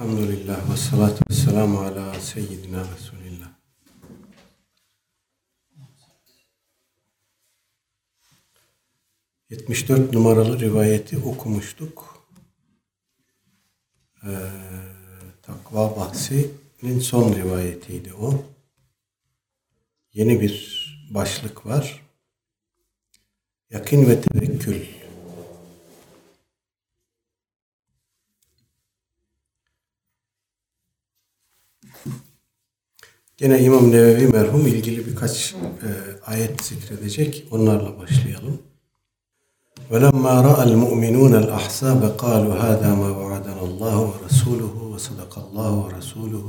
Elhamdülillah ve salatu ve selamu ala seyyidina Resulillah. Yetmiş dört numaralı rivayeti okumuştuk. Ee, takva bahsinin son rivayetiydi o. Yeni bir başlık var. Yakin ve tevekkül. Gene İmam Nevevi merhum ilgili birkaç e, ayet zikredecek. Onlarla başlayalım. وَلَمَّا رَأَى الْمُؤْمِنُونَ الْأَحْزَابَ قَالُوا هَذَا مَا وَعَدَنَا اللّٰهُ وَرَسُولُهُ وَصَدَقَ اللّٰهُ وَرَسُولُهُ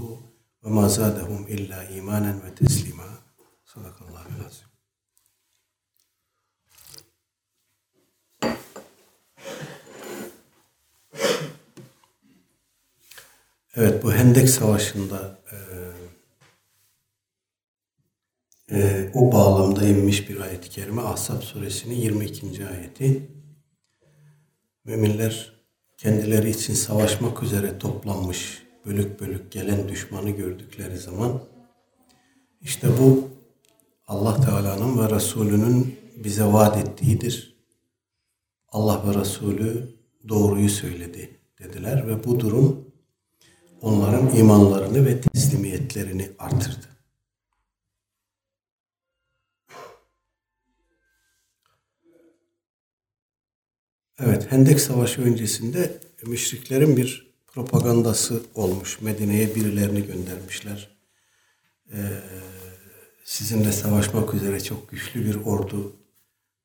وَمَا زَادَهُمْ إِلَّا إِيمَانًا وَتَسْلِيمًا صَدَقَ اللّٰهُ العظيم Evet bu Hendek Savaşı'nda e, o bağlamda inmiş bir ayet-i kerime Ahzab suresinin 22. ayeti. Müminler kendileri için savaşmak üzere toplanmış bölük bölük gelen düşmanı gördükleri zaman işte bu Allah Teala'nın ve Resulünün bize vaat ettiğidir. Allah ve Resulü doğruyu söyledi dediler ve bu durum onların imanlarını ve teslimiyetlerini artırdı. Evet, Hendek Savaşı öncesinde müşriklerin bir propagandası olmuş. Medine'ye birilerini göndermişler. Ee, sizinle savaşmak üzere çok güçlü bir ordu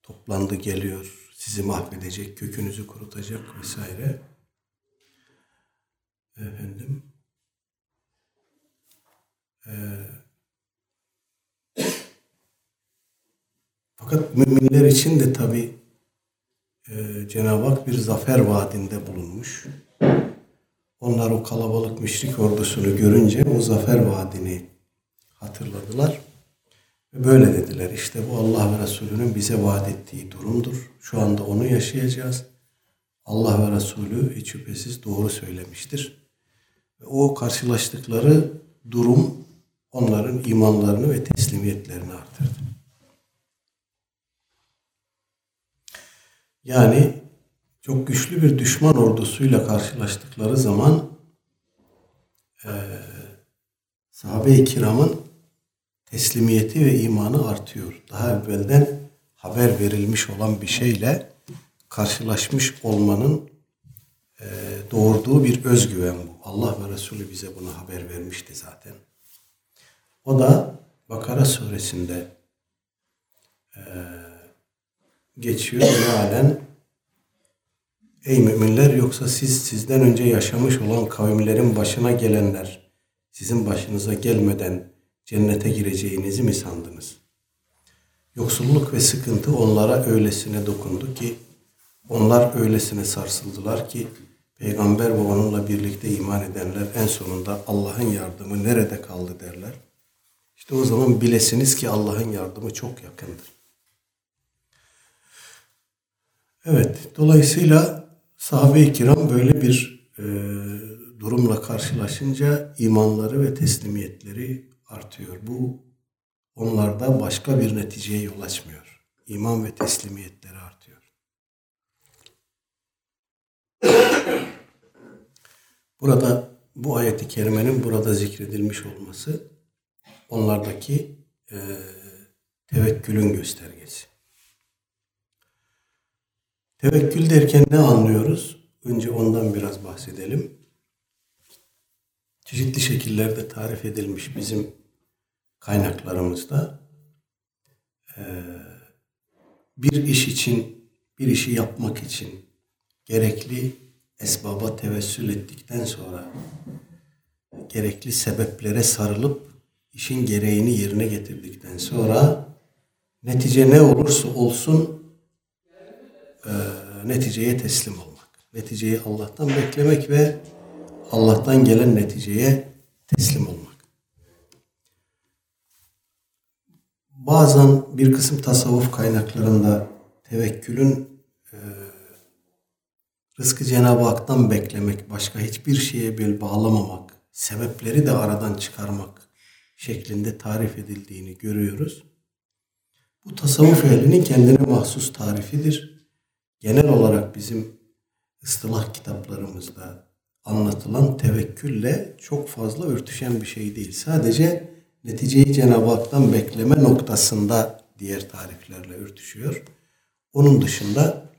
toplandı geliyor. Sizi mahvedecek, kökünüzü kurutacak vesaire. Efendim. Ee, fakat müminler için de tabi e, Cenab-ı Hak bir zafer vaadinde bulunmuş. Onlar o kalabalık müşrik ordusunu görünce o zafer vaadini hatırladılar. Ve böyle dediler işte bu Allah ve Resulünün bize vaat ettiği durumdur. Şu anda onu yaşayacağız. Allah ve Resulü hiç şüphesiz doğru söylemiştir. Ve o karşılaştıkları durum onların imanlarını ve teslimiyetlerini artırdı. Yani çok güçlü bir düşman ordusuyla karşılaştıkları zaman e, sahabe-i kiramın teslimiyeti ve imanı artıyor. Daha evvelden haber verilmiş olan bir şeyle karşılaşmış olmanın e, doğurduğu bir özgüven bu. Allah ve Resulü bize bunu haber vermişti zaten. O da Bakara suresinde e, geçiyor mealen Ey müminler yoksa siz sizden önce yaşamış olan kavimlerin başına gelenler sizin başınıza gelmeden cennete gireceğinizi mi sandınız? Yoksulluk ve sıkıntı onlara öylesine dokundu ki onlar öylesine sarsıldılar ki peygamber ve onunla birlikte iman edenler en sonunda Allah'ın yardımı nerede kaldı derler. İşte o zaman bilesiniz ki Allah'ın yardımı çok yakındır. Evet, dolayısıyla sahabe-i kiram böyle bir e, durumla karşılaşınca imanları ve teslimiyetleri artıyor. Bu onlarda başka bir neticeye yol açmıyor. İman ve teslimiyetleri artıyor. Burada bu ayeti kerimenin burada zikredilmiş olması onlardaki e, tevekkülün göstergesi. Tevekkül derken ne anlıyoruz? Önce ondan biraz bahsedelim. Çeşitli şekillerde tarif edilmiş bizim kaynaklarımızda. Ee, bir iş için, bir işi yapmak için gerekli esbaba tevessül ettikten sonra gerekli sebeplere sarılıp işin gereğini yerine getirdikten sonra netice ne olursa olsun e, neticeye teslim olmak. Neticeyi Allah'tan beklemek ve Allah'tan gelen neticeye teslim olmak. Bazen bir kısım tasavvuf kaynaklarında tevekkülün e, rızkı Cenab-ı Hak'tan beklemek, başka hiçbir şeye bel bağlamamak, sebepleri de aradan çıkarmak şeklinde tarif edildiğini görüyoruz. Bu tasavvuf ehlinin kendine mahsus tarifidir. Genel olarak bizim ıstılah kitaplarımızda anlatılan tevekkülle çok fazla örtüşen bir şey değil. Sadece neticeyi Cenab-ı Hak'tan bekleme noktasında diğer tariflerle örtüşüyor. Onun dışında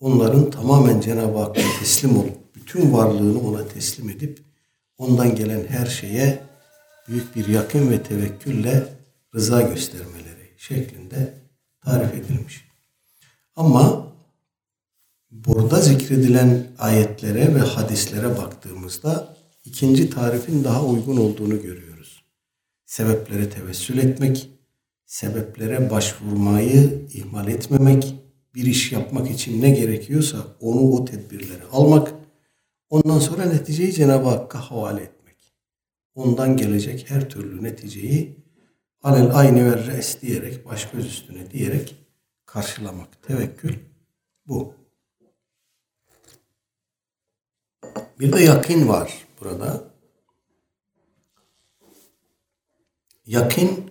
onların tamamen Cenab-ı Hakk'a teslim olup bütün varlığını ona teslim edip ondan gelen her şeye büyük bir yakın ve tevekkülle rıza göstermeleri şeklinde tarif edilmiş. Ama burada zikredilen ayetlere ve hadislere baktığımızda ikinci tarifin daha uygun olduğunu görüyoruz. Sebeplere tevessül etmek, sebeplere başvurmayı ihmal etmemek, bir iş yapmak için ne gerekiyorsa onu o tedbirleri almak, ondan sonra neticeyi Cenab-ı Hakk'a havale etmek. Ondan gelecek her türlü neticeyi alel aynı ve res diyerek, baş göz üstüne diyerek karşılamak. Tevekkül bu. Bir de yakin var burada. Yakin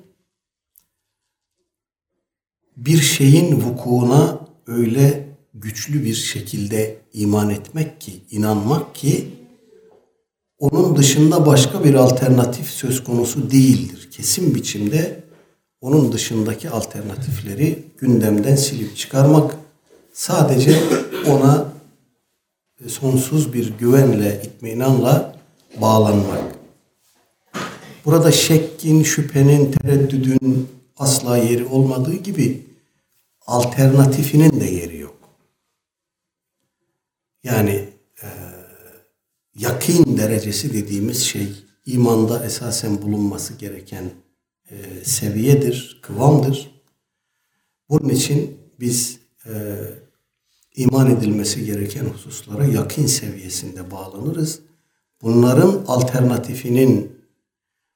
bir şeyin vukuuna öyle güçlü bir şekilde iman etmek ki, inanmak ki onun dışında başka bir alternatif söz konusu değildir. Kesin biçimde onun dışındaki alternatifleri gündemden silip çıkarmak, sadece ona sonsuz bir güvenle, itminanla bağlanmak. Burada şekkin, şüphenin, tereddüdün asla yeri olmadığı gibi alternatifinin de yeri yok. Yani e, yakin derecesi dediğimiz şey imanda esasen bulunması gereken e, seviyedir, kıvamdır. Bunun için biz e, iman edilmesi gereken hususlara yakin seviyesinde bağlanırız. Bunların alternatifinin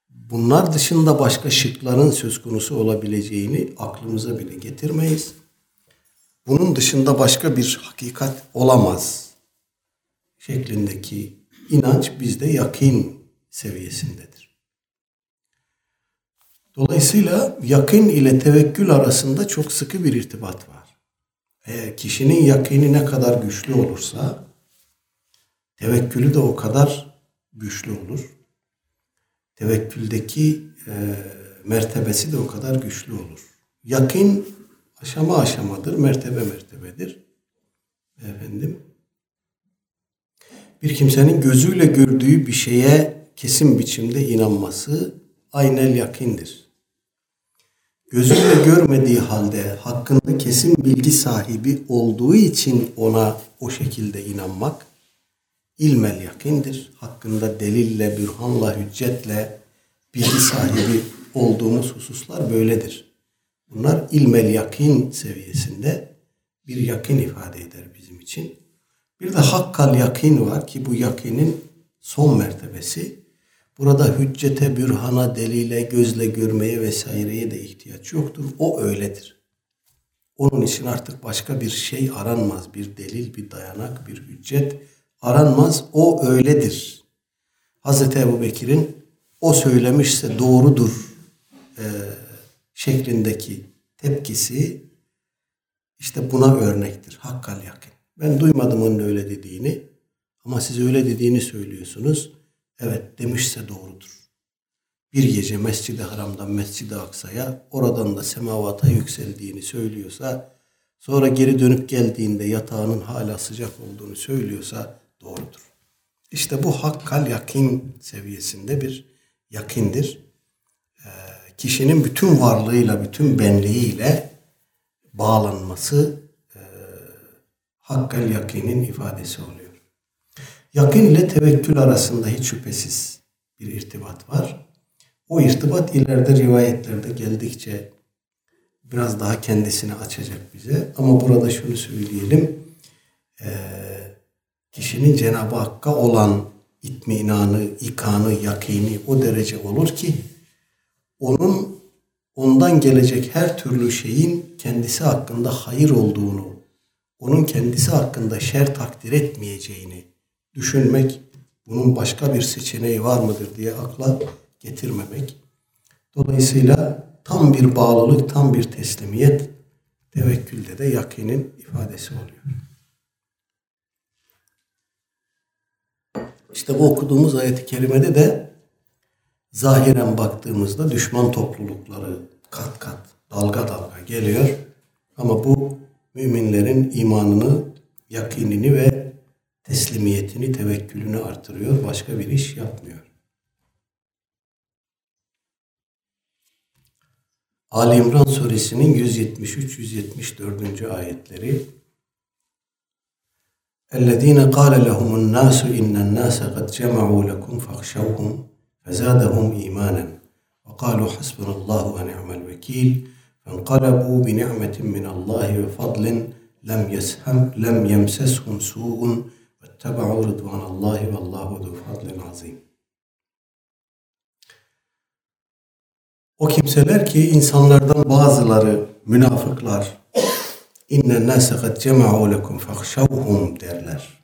bunlar dışında başka şıkların söz konusu olabileceğini aklımıza bile getirmeyiz. Bunun dışında başka bir hakikat olamaz şeklindeki inanç bizde yakin seviyesindedir. Dolayısıyla yakın ile tevekkül arasında çok sıkı bir irtibat var. Kişinin yakini ne kadar güçlü olursa tevekkülü de o kadar güçlü olur. Tevekküldeki e, mertebesi de o kadar güçlü olur. Yakin aşama aşamadır, mertebe mertebedir. Efendim, bir kimsenin gözüyle gördüğü bir şeye kesin biçimde inanması aynel yakindir. Gözüyle görmediği halde hakkında kesin bilgi sahibi olduğu için ona o şekilde inanmak ilmel yakindir. Hakkında delille, bürhanla, hüccetle bilgi sahibi olduğumuz hususlar böyledir. Bunlar ilmel yakin seviyesinde bir yakin ifade eder bizim için. Bir de hakkal yakin var ki bu yakinin son mertebesi. Burada hüccete, bürhana, delile, gözle görmeye vesaireye de ihtiyaç yoktur. O öyledir. Onun için artık başka bir şey aranmaz. Bir delil, bir dayanak, bir hüccet aranmaz. O öyledir. Hazreti Ebu Bekir'in o söylemişse doğrudur e, şeklindeki tepkisi işte buna örnektir. Hakkal yakın. Ben duymadım onun öyle dediğini ama siz öyle dediğini söylüyorsunuz. Evet demişse doğrudur. Bir gece Mescid-i Haram'dan Mescid-i Aksa'ya oradan da semavata yükseldiğini söylüyorsa sonra geri dönüp geldiğinde yatağının hala sıcak olduğunu söylüyorsa doğrudur. İşte bu hakkal yakin seviyesinde bir yakindir kişinin bütün varlığıyla, bütün benliğiyle bağlanması e, hakkal yakinin ifadesi oluyor. Yakin ile tevekkül arasında hiç şüphesiz bir irtibat var. O irtibat ileride rivayetlerde geldikçe biraz daha kendisini açacak bize. Ama burada şunu söyleyelim. Kişinin Cenab-ı Hakk'a olan itminanı, ikanı, yakini o derece olur ki onun ondan gelecek her türlü şeyin kendisi hakkında hayır olduğunu onun kendisi hakkında şer takdir etmeyeceğini düşünmek, bunun başka bir seçeneği var mıdır diye akla getirmemek. Dolayısıyla tam bir bağlılık, tam bir teslimiyet tevekkülde de yakinin ifadesi oluyor. İşte bu okuduğumuz ayet-i kerimede de zahiren baktığımızda düşman toplulukları kat kat, dalga dalga geliyor. Ama bu müminlerin imanını, yakinini ve teslimiyetini, tevekkülünü artırıyor. Başka bir iş yapmıyor. Ali İmran suresinin 173-174. ayetleri اَلَّذ۪ينَ قَالَ لَهُمُ النَّاسُ اِنَّ النَّاسَ قَدْ جَمَعُوا لَكُمْ فَاخْشَوْهُمْ فَزَادَهُمْ اِيمَانًا وَقَالُوا حَسْبُنَ اللّٰهُ وَنِعْمَ الْوَكِيلِ فَانْقَلَبُوا بِنِعْمَةٍ مِّنَ اللّٰهِ وَفَضْلٍ لَمْ يَسْهَمْ لَمْ يَمْسَسْهُمْ سُوءٌ tebe'u rıdvanallahi ve allahu zu fadlin azim. O kimseler ki insanlardan bazıları münafıklar inne nase kad cema'u lekum fahşavhum derler.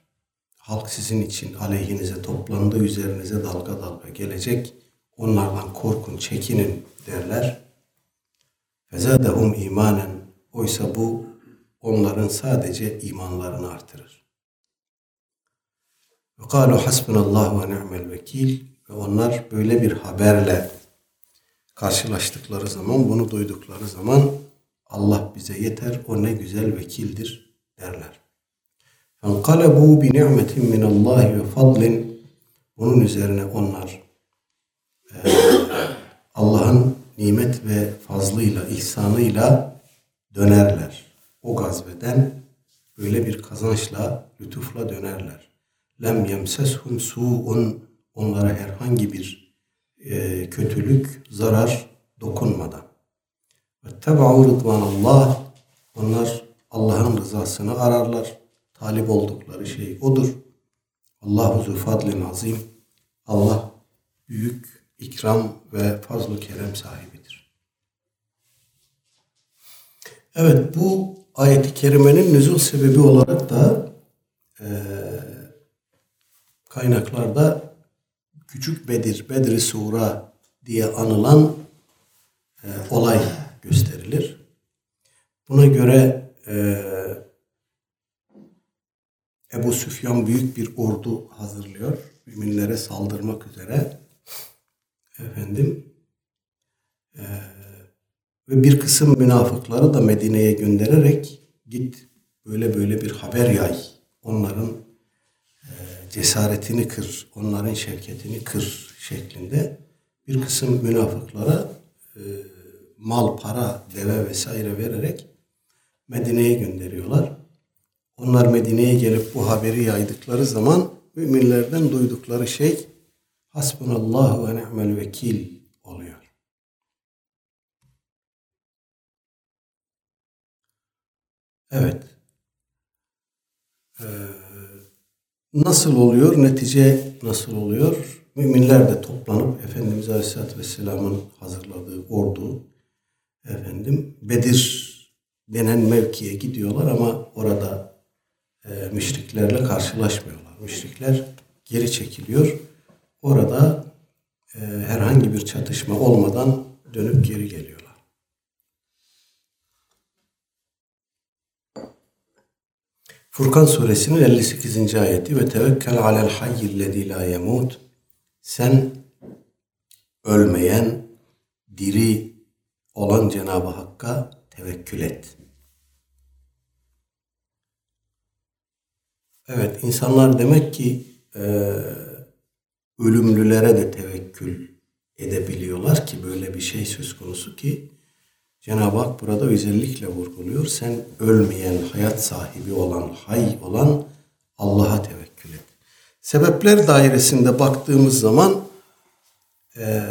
Halk sizin için aleyhinize toplandı, üzerinize dalga dalga gelecek. Onlardan korkun, çekinin derler. Fezadehum imanen. Oysa bu onların sadece imanlarını artırır. Ve kalu hasbunallahu ve ni'mel vekil. Ve onlar böyle bir haberle karşılaştıkları zaman, bunu duydukları zaman Allah bize yeter, o ne güzel vekildir derler. فَانْقَلَبُوا بِنِعْمَةٍ مِنَ اللّٰهِ وَفَضْلٍ Bunun üzerine onlar e, Allah'ın nimet ve fazlıyla, ihsanıyla dönerler. O gazveden böyle bir kazançla, lütufla dönerler. lem yemseshum su'un onlara herhangi bir e, kötülük, zarar dokunmadan. Ve teba'u rıdvanallah onlar Allah'ın rızasını ararlar. Talip oldukları şey odur. Allahu zülfadlin azim. Allah büyük ikram ve fazl-ı kerem sahibidir. Evet bu ayet-i kerimenin nüzul sebebi olarak da e, kaynaklarda Küçük Bedir, Bedri Sura diye anılan e, olay gösterilir. Buna göre e, Ebu Süfyan büyük bir ordu hazırlıyor. Müminlere saldırmak üzere. Efendim e, ve bir kısım münafıkları da Medine'ye göndererek git böyle böyle bir haber yay. Onların cesaretini kır, onların şevketini kır şeklinde bir kısım münafıklara e, mal, para, deve vesaire vererek Medine'ye gönderiyorlar. Onlar Medine'ye gelip bu haberi yaydıkları zaman müminlerden duydukları şey Hasbunallahu ve ni'mel vekil oluyor. Evet. Ee, Nasıl oluyor? Netice nasıl oluyor? Müminler de toplanıp Efendimiz Aleyhisselatü Vesselam'ın hazırladığı ordu efendim Bedir denen mevkiye gidiyorlar ama orada e, müşriklerle karşılaşmıyorlar. Müşrikler geri çekiliyor. Orada e, herhangi bir çatışma olmadan dönüp geri geliyor. Furkan suresinin 58. ayeti ve tevekkel alel hayyillezî la yemut sen ölmeyen diri olan Cenab-ı Hakk'a tevekkül et. Evet insanlar demek ki e, ölümlülere de tevekkül edebiliyorlar ki böyle bir şey söz konusu ki Cenab-ı Hak burada özellikle vurguluyor. Sen ölmeyen, hayat sahibi olan, hay olan Allah'a tevekkül et. Sebepler dairesinde baktığımız zaman e,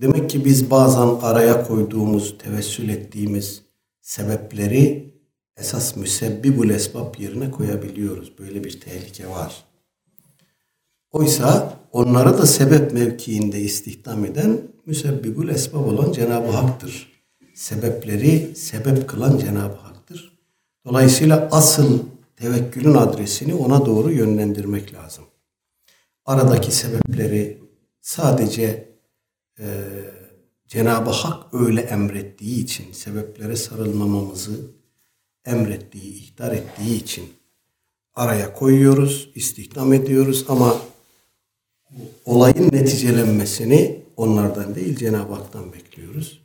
demek ki biz bazen araya koyduğumuz, tevessül ettiğimiz sebepleri esas müsebbibul esbab yerine koyabiliyoruz. Böyle bir tehlike var. Oysa onları da sebep mevkiinde istihdam eden müsebbibul esbab olan Cenab-ı Hak'tır sebepleri sebep kılan Cenab-ı Hak'tır. Dolayısıyla asıl tevekkülün adresini ona doğru yönlendirmek lazım. Aradaki sebepleri sadece e, Cenab-ı Hak öyle emrettiği için, sebeplere sarılmamamızı emrettiği, ihtar ettiği için araya koyuyoruz, istihdam ediyoruz ama olayın neticelenmesini onlardan değil Cenab-ı Hak'tan bekliyoruz.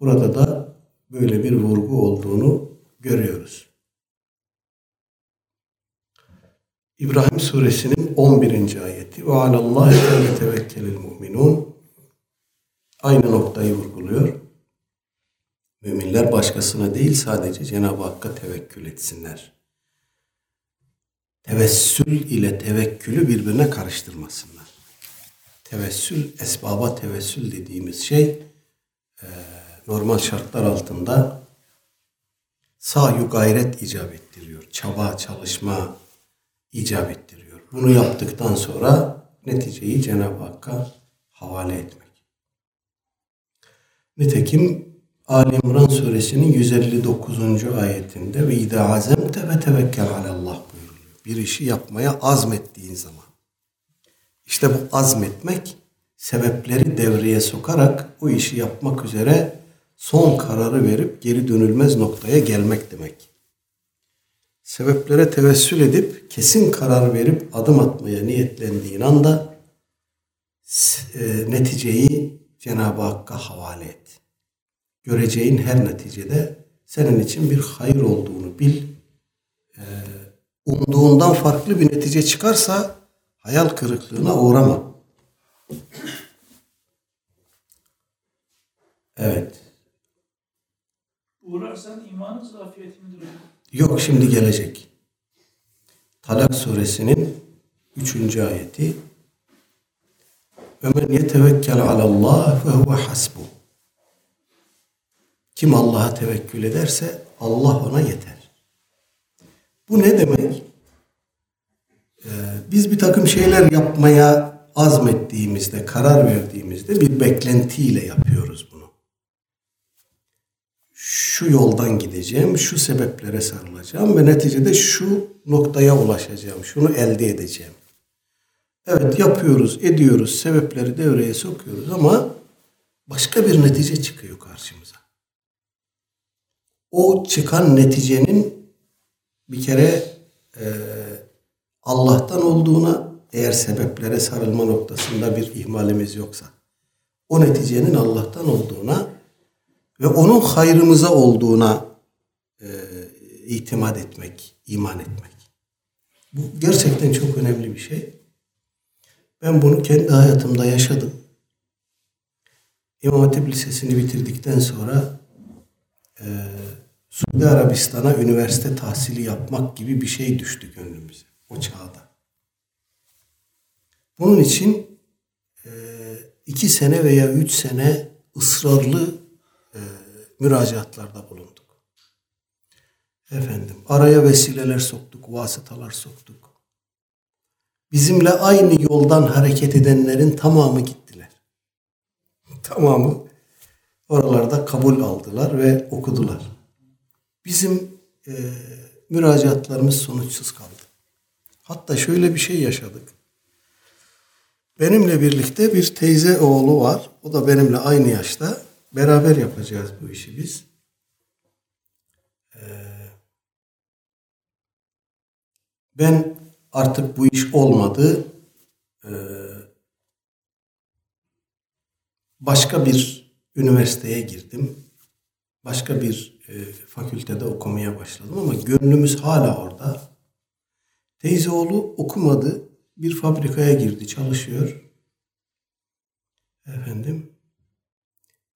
Burada da böyle bir vurgu olduğunu görüyoruz. İbrahim suresinin 11. ayeti ve alallahi tevekkelil mu'minun aynı noktayı vurguluyor. Müminler başkasına değil sadece Cenab-ı Hakk'a tevekkül etsinler. Tevessül ile tevekkülü birbirine karıştırmasınlar. Tevessül, esbaba tevessül dediğimiz şey normal şartlar altında sayu gayret icap ettiriyor. Çaba, çalışma icap ettiriyor. Bunu yaptıktan sonra neticeyi Cenab-ı Hakk'a havale etmek. Nitekim Ali İmran suresinin 159. ayetinde ve idâ azemte ve tevekkel alallah buyuruluyor. Bir işi yapmaya azmettiğin zaman. İşte bu azmetmek sebepleri devreye sokarak o işi yapmak üzere son kararı verip geri dönülmez noktaya gelmek demek. Sebeplere tevessül edip kesin karar verip adım atmaya niyetlendiğin anda e, neticeyi Cenab-ı Hakk'a havale et. Göreceğin her neticede senin için bir hayır olduğunu bil. E, umduğundan farklı bir netice çıkarsa hayal kırıklığına uğrama. Evet. Uğrarsan imanın zafiyeti midir Yok şimdi gelecek. Talak suresinin üçüncü ayeti ve men yetevekkel alallah ve huve hasbu. Kim Allah'a tevekkül ederse Allah ona yeter. Bu ne demek? Ee, biz bir takım şeyler yapmaya azmettiğimizde, karar verdiğimizde bir beklentiyle yapıyoruz şu yoldan gideceğim, şu sebeplere sarılacağım ve neticede şu noktaya ulaşacağım, şunu elde edeceğim. Evet yapıyoruz, ediyoruz, sebepleri devreye sokuyoruz ama başka bir netice çıkıyor karşımıza. O çıkan neticenin bir kere e, Allah'tan olduğuna eğer sebeplere sarılma noktasında bir ihmalimiz yoksa o neticenin Allah'tan olduğuna ve onun hayrımıza olduğuna e, itimat etmek, iman etmek. Bu gerçekten çok önemli bir şey. Ben bunu kendi hayatımda yaşadım. İmam Hatip Lisesi'ni bitirdikten sonra e, Suudi Arabistan'a üniversite tahsili yapmak gibi bir şey düştü gönlümüze o çağda. Bunun için e, iki sene veya üç sene ısrarlı müracaatlarda bulunduk. Efendim araya vesileler soktuk, vasıtalar soktuk. Bizimle aynı yoldan hareket edenlerin tamamı gittiler. Tamamı oralarda kabul aldılar ve okudular. Bizim e, müracaatlarımız sonuçsuz kaldı. Hatta şöyle bir şey yaşadık. Benimle birlikte bir teyze oğlu var. O da benimle aynı yaşta. Beraber yapacağız bu işi biz. Ee, ben artık bu iş olmadı. Ee, başka bir üniversiteye girdim. Başka bir e, fakültede okumaya başladım ama gönlümüz hala orada. Teyze oğlu okumadı. Bir fabrikaya girdi, çalışıyor. Efendim,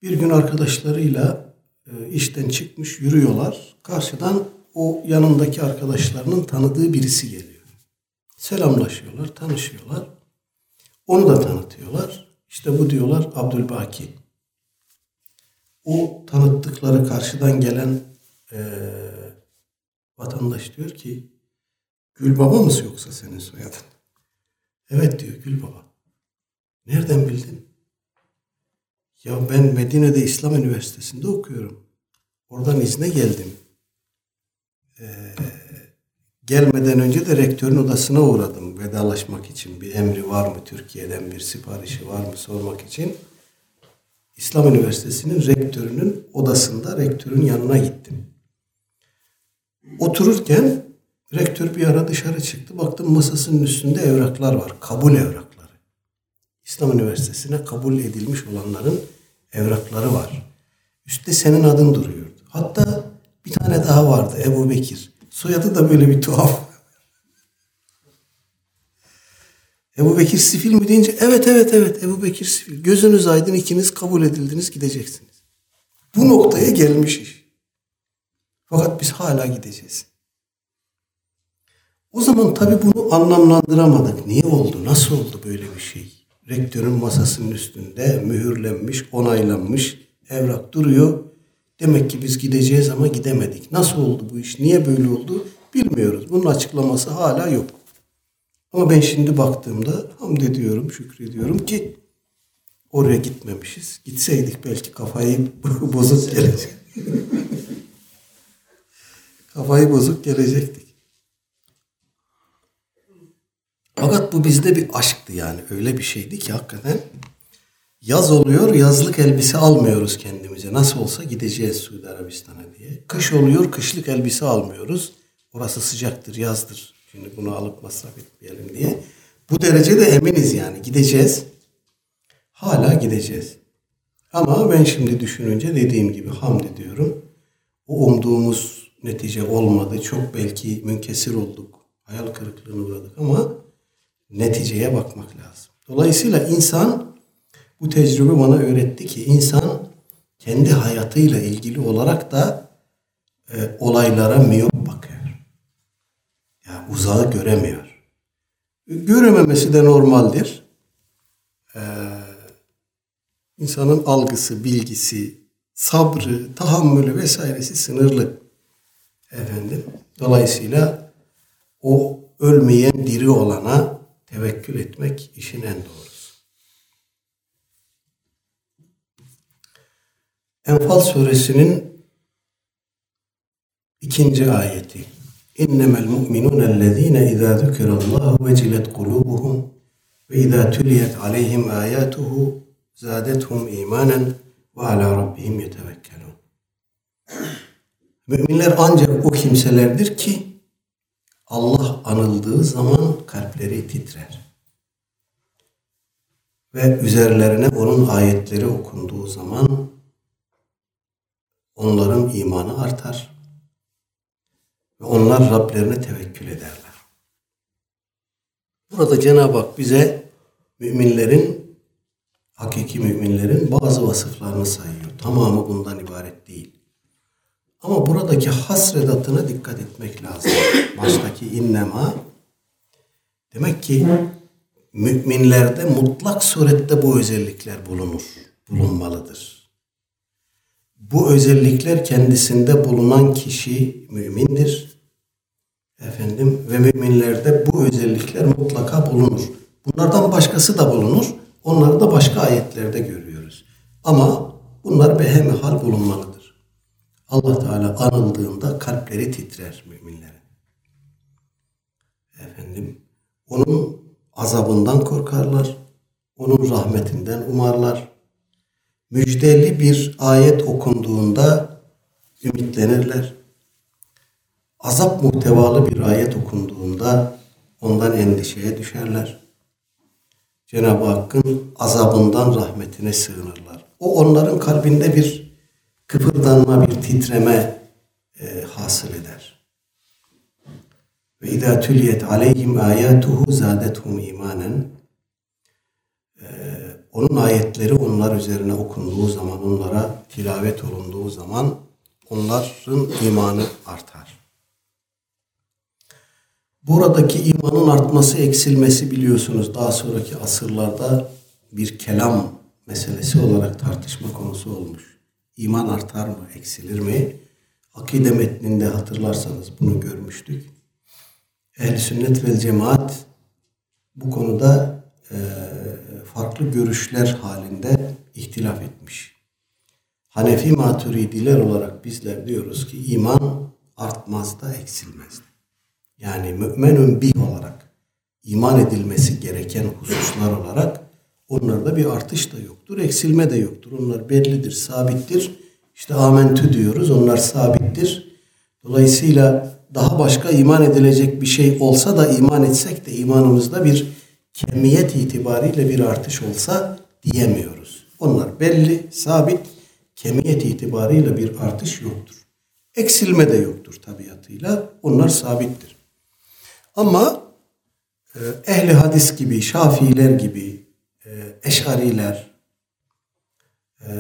bir gün arkadaşlarıyla e, işten çıkmış yürüyorlar. Karşıdan o yanındaki arkadaşlarının tanıdığı birisi geliyor. Selamlaşıyorlar, tanışıyorlar. Onu da tanıtıyorlar. İşte bu diyorlar Abdülbaki. O tanıttıkları karşıdan gelen e, vatandaş diyor ki Gül Baba mısın yoksa senin soyadın? Evet diyor Gül Baba. Nereden bildin? Ya ben Medine'de İslam Üniversitesi'nde okuyorum. Oradan izne geldim. e, gelmeden önce de rektörün odasına uğradım vedalaşmak için. Bir emri var mı Türkiye'den bir siparişi var mı sormak için. İslam Üniversitesi'nin rektörünün odasında rektörün yanına gittim. Otururken rektör bir ara dışarı çıktı. Baktım masasının üstünde evraklar var. Kabul evrakları. İslam Üniversitesi'ne kabul edilmiş olanların evrakları var. Üstte senin adın duruyordu. Hatta bir tane daha vardı Ebu Bekir. Soyadı da böyle bir tuhaf. Ebu Bekir Sifil mi deyince evet evet evet Ebu Bekir Sifil. Gözünüz aydın ikiniz kabul edildiniz gideceksiniz. Bu noktaya gelmiş iş. Fakat biz hala gideceğiz. O zaman tabii bunu anlamlandıramadık. Niye oldu? Nasıl oldu böyle bir şey? Rektörün masasının üstünde mühürlenmiş, onaylanmış evrak duruyor. Demek ki biz gideceğiz ama gidemedik. Nasıl oldu bu iş? Niye böyle oldu? Bilmiyoruz. Bunun açıklaması hala yok. Ama ben şimdi baktığımda hamd ediyorum, şükrediyorum ki oraya gitmemişiz. Gitseydik belki kafayı bozuk gelecek. kafayı bozuk gelecektik. Fakat bu bizde bir aşktı yani. Öyle bir şeydi ki hakikaten Yaz oluyor, yazlık elbise almıyoruz kendimize. Nasıl olsa gideceğiz Suudi Arabistan'a diye. Kış oluyor, kışlık elbise almıyoruz. Orası sıcaktır, yazdır. Şimdi bunu alıp masraf etmeyelim diye. Bu derecede eminiz yani gideceğiz. Hala gideceğiz. Ama ben şimdi düşününce dediğim gibi hamd ediyorum. O umduğumuz netice olmadı. Çok belki münkesir olduk. Hayal kırıklığına uğradık ama neticeye bakmak lazım. Dolayısıyla insan bu tecrübe bana öğretti ki insan kendi hayatıyla ilgili olarak da e, olaylara miyop bakıyor. Yani uzağı göremiyor. Görememesi de normaldir. Ee, insanın algısı, bilgisi, sabrı, tahammülü vesairesi sınırlı. Efendim. Dolayısıyla o ölmeyen diri olana tevekkül etmek işin en doğru. Enfal suresinin ikinci ayeti. İnnemel mu'minûnellezîne izâ zükirallâhu vecilet kulûbuhum ve izâ tüliyet aleyhim âyâtuhu zâdethum imanen ve alâ rabbihim yetevekkelûn. Müminler ancak o kimselerdir ki Allah anıldığı zaman kalpleri titrer. Ve üzerlerine onun ayetleri okunduğu zaman onların imanı artar. Ve onlar Rablerine tevekkül ederler. Burada Cenab-ı Hak bize müminlerin, hakiki müminlerin bazı vasıflarını sayıyor. Tamamı bundan ibaret değil. Ama buradaki hasredatına dikkat etmek lazım. Baştaki innema demek ki müminlerde mutlak surette bu özellikler bulunur, bulunmalıdır. Bu özellikler kendisinde bulunan kişi mümindir. Efendim ve müminlerde bu özellikler mutlaka bulunur. Bunlardan başkası da bulunur. Onları da başka ayetlerde görüyoruz. Ama bunlar behemihal bulunmalıdır. Allah Teala anıldığında kalpleri titrer müminlerin. Efendim onun azabından korkarlar. Onun rahmetinden umarlar müjdeli bir ayet okunduğunda ümitlenirler. Azap muhtevalı bir ayet okunduğunda ondan endişeye düşerler. Cenab-ı Hakk'ın azabından rahmetine sığınırlar. O onların kalbinde bir kıpırdanma, bir titreme e, hasıl eder. Ve idâ tüliyet aleyhim âyâtuhu zâdethum imanen onun ayetleri onlar üzerine okunduğu zaman, onlara tilavet olunduğu zaman onların imanı artar. Buradaki imanın artması, eksilmesi biliyorsunuz daha sonraki asırlarda bir kelam meselesi olarak tartışma konusu olmuş. İman artar mı, eksilir mi? Akide metninde hatırlarsanız bunu görmüştük. Ehl-i sünnet vel cemaat bu konuda e, farklı görüşler halinde ihtilaf etmiş. Hanefi maturidiler olarak bizler diyoruz ki iman artmaz da eksilmez. Yani müminün bir olarak iman edilmesi gereken hususlar olarak onlarda bir artış da yoktur, eksilme de yoktur. Onlar bellidir, sabittir. İşte amentü diyoruz, onlar sabittir. Dolayısıyla daha başka iman edilecek bir şey olsa da iman etsek de imanımızda bir kemiyet itibariyle bir artış olsa diyemiyoruz. Onlar belli, sabit, kemiyet itibariyle bir artış yoktur. Eksilme de yoktur tabiatıyla. Onlar sabittir. Ama e, ehli hadis gibi, şafiiler gibi, eşariler e,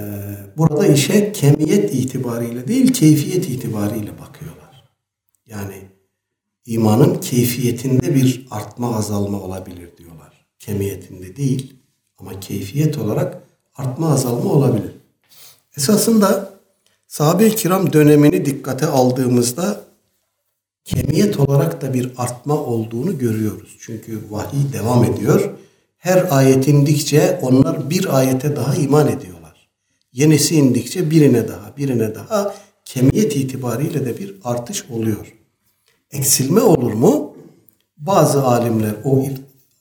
burada işe kemiyet itibariyle değil, keyfiyet itibariyle bakıyorlar. Yani imanın keyfiyetinde bir artma azalma olabilir diyorlar. Kemiyetinde değil ama keyfiyet olarak artma azalma olabilir. Esasında sahabe-i kiram dönemini dikkate aldığımızda kemiyet olarak da bir artma olduğunu görüyoruz. Çünkü vahiy devam ediyor. Her ayet indikçe onlar bir ayete daha iman ediyorlar. Yenisi indikçe birine daha, birine daha kemiyet itibariyle de bir artış oluyor. Eksilme olur mu? Bazı alimler o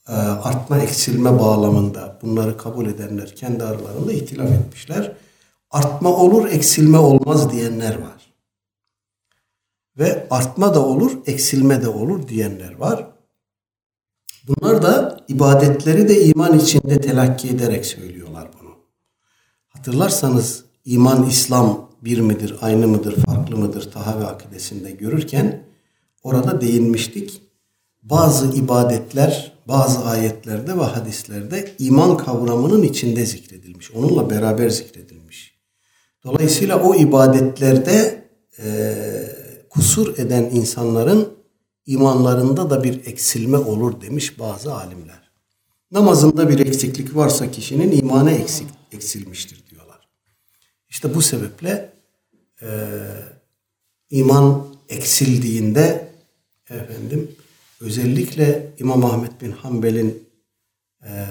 e, artma eksilme bağlamında bunları kabul edenler kendi aralarında ihtilaf etmişler. Artma olur, eksilme olmaz diyenler var. Ve artma da olur, eksilme de olur diyenler var. Bunlar da ibadetleri de iman içinde telakki ederek söylüyorlar bunu. Hatırlarsanız iman, İslam bir midir, aynı mıdır, farklı mıdır tahavi akidesinde görürken orada değinmiştik. Bazı ibadetler bazı ayetlerde ve hadislerde iman kavramının içinde zikredilmiş. Onunla beraber zikredilmiş. Dolayısıyla o ibadetlerde e, kusur eden insanların imanlarında da bir eksilme olur demiş bazı alimler. Namazında bir eksiklik varsa kişinin imanı eksik, eksilmiştir diyorlar. İşte bu sebeple e, iman eksildiğinde efendim özellikle İmam Ahmet bin Hanbel'in e,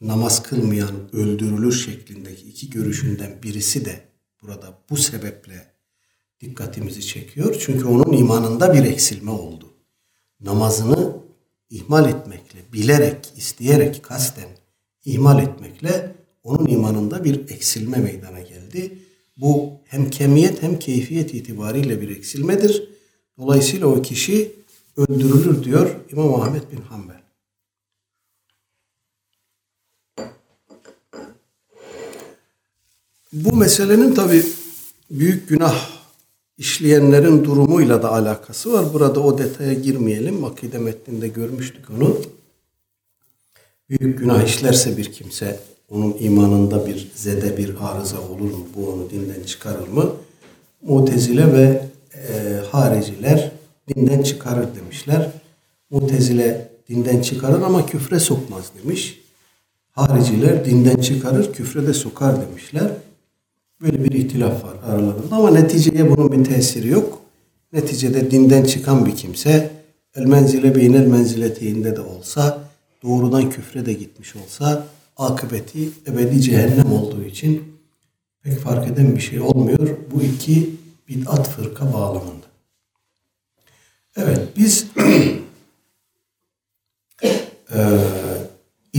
namaz kılmayan öldürülür şeklindeki iki görüşünden birisi de burada bu sebeple dikkatimizi çekiyor. Çünkü onun imanında bir eksilme oldu. Namazını ihmal etmekle, bilerek, isteyerek, kasten ihmal etmekle onun imanında bir eksilme meydana geldi. Bu hem kemiyet hem keyfiyet itibariyle bir eksilmedir. Dolayısıyla o kişi öldürülür diyor İmam Ahmet bin Hanbel. Bu meselenin tabi büyük günah işleyenlerin durumuyla da alakası var. Burada o detaya girmeyelim. Akide metninde görmüştük onu. Büyük günah işlerse bir kimse onun imanında bir zede bir arıza olur mu? Bu onu dinden çıkarır mı? Mutezile ve e, hariciler dinden çıkarır demişler. Mutezile dinden çıkarır ama küfre sokmaz demiş. Hariciler dinden çıkarır, küfre de sokar demişler. Böyle bir ihtilaf var aralarında ama neticeye bunun bir tesiri yok. Neticede dinden çıkan bir kimse el menzile beynel menzileteyinde de olsa doğrudan küfre de gitmiş olsa akıbeti ebedi cehennem olduğu için pek fark eden bir şey olmuyor. Bu iki bid'at fırka bağlamında. Evet biz e,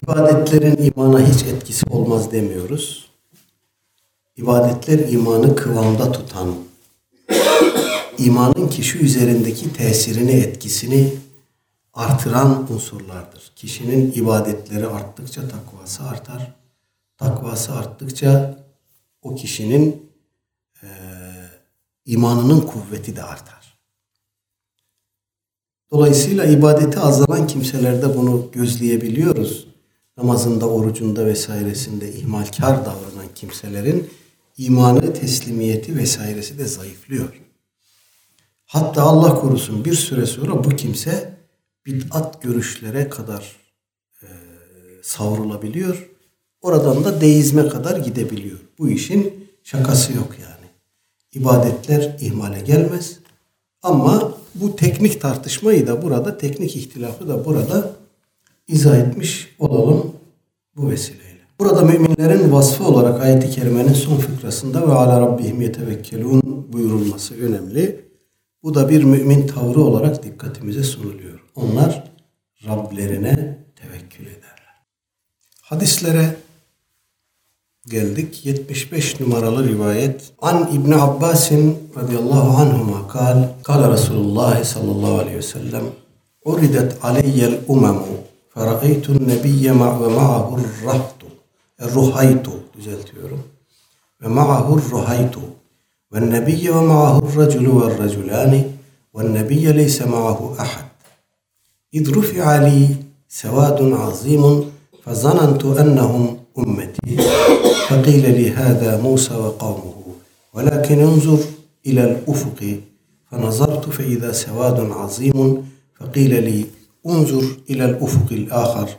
ibadetlerin imana hiç etkisi olmaz demiyoruz ibadetler imanı kıvamda tutan, imanın kişi üzerindeki tesirini, etkisini artıran unsurlardır. Kişinin ibadetleri arttıkça takvası artar. Takvası arttıkça o kişinin e, imanının kuvveti de artar. Dolayısıyla ibadeti azalan kimselerde bunu gözleyebiliyoruz. Namazında, orucunda vesairesinde ihmalkar davranan kimselerin imanı, teslimiyeti vesairesi de zayıflıyor. Hatta Allah korusun bir süre sonra bu kimse bid'at görüşlere kadar e, savrulabiliyor. Oradan da deizme kadar gidebiliyor. Bu işin şakası yok yani. İbadetler ihmale gelmez. Ama bu teknik tartışmayı da burada, teknik ihtilafı da burada izah etmiş olalım bu vesileyle. Burada müminlerin vasfı olarak ayet-i kerimenin son fıkrasında ve ala rabbihim yetevekkelun buyurulması önemli. Bu da bir mümin tavrı olarak dikkatimize sunuluyor. Onlar Rablerine tevekkül ederler. Hadislere geldik. 75 numaralı rivayet. An İbn Abbasin radıyallahu anhuma kal, kal Resulullah sallallahu aleyhi ve sellem uridet aleyyel umemu fera'eytun nebiyye ve ma'ahu ruhaytu düzeltiyorum ve ma'ahu ma'ahu raculu ve raculani ve nebiyye leyse ma'ahu ahad إذ رفع لي سواد عظيم فظننت أنهم أمتي. فقيل لي هذا موسى وقومه ولكن انظر إلى الأفق. فنظرت فإذا سواد عظيم فقيل لي انظر إلى الأفق الآخر.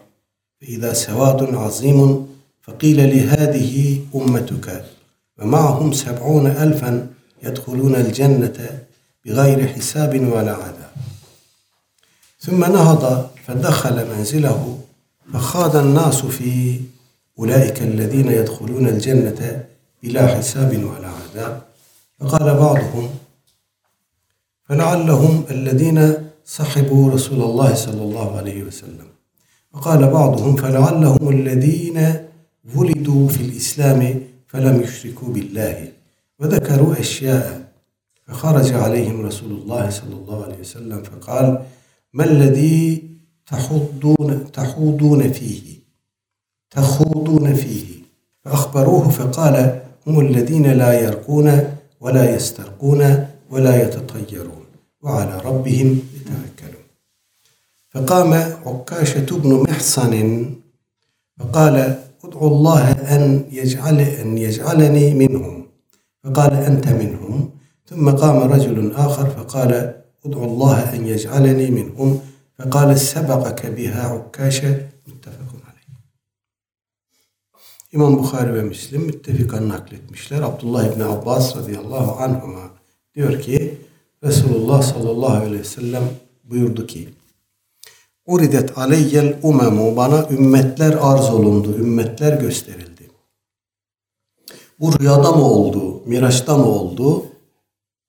فإذا سواد عظيم فقيل لي هذه أمتك ومعهم سبعون ألفا يدخلون الجنة بغير حساب ولا عذاب. ثم نهض فدخل منزله فخاض الناس في أولئك الذين يدخلون الجنة بلا حساب ولا عذاب. فقال بعضهم فلعلهم الذين صحبوا رسول الله صلى الله عليه وسلم. وقال بعضهم فلعلهم الذين ولدوا في الإسلام فلم يشركوا بالله وذكروا أشياء. فخرج عليهم رسول الله صلى الله عليه وسلم فقال ما الذي تحضون تحوضون فيه? تخوضون فيه. فأخبروه فقال هم الذين لا يرقون ولا يسترقون ولا يتطيرون وعلى ربهم يتوكلون. فقام عكاشة بن محصن فقال ادعو الله أن يجعل أن يجعلني منهم فقال أنت منهم ثم قام رجل آخر فقال ادعو الله أن يجعلني منهم فقال سبقك بها عكاشة متفق عليه İmam Bukhari ve Müslim müttefikan nakletmişler. Abdullah İbni Abbas radıyallahu anhuma diyor ki Resulullah sallallahu aleyhi ve sellem buyurdu ki Uridet aleyyel umemu bana ümmetler arz olundu, ümmetler gösterildi. Bu rüyada mı oldu, miraçta mı oldu?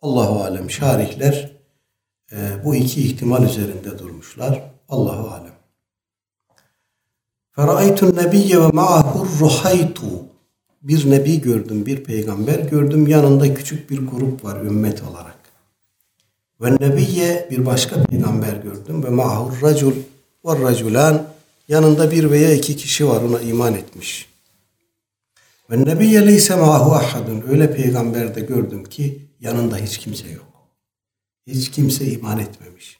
Allahu alem şarihler e, bu iki ihtimal üzerinde durmuşlar. Allahu alem. Feraytun nebiyye ve ma'ahu ruhaytu. Bir nebi gördüm, bir peygamber gördüm. Yanında küçük bir grup var ümmet olarak. Ve nebiyye bir başka peygamber gördüm ve ma'ahu racul ve raculan. Yanında bir veya iki kişi var ona iman etmiş. Ve nebiyye leyse ma'ahu ahadun. Öyle peygamber de gördüm ki yanında hiç kimse yok. Hiç kimse iman etmemiş.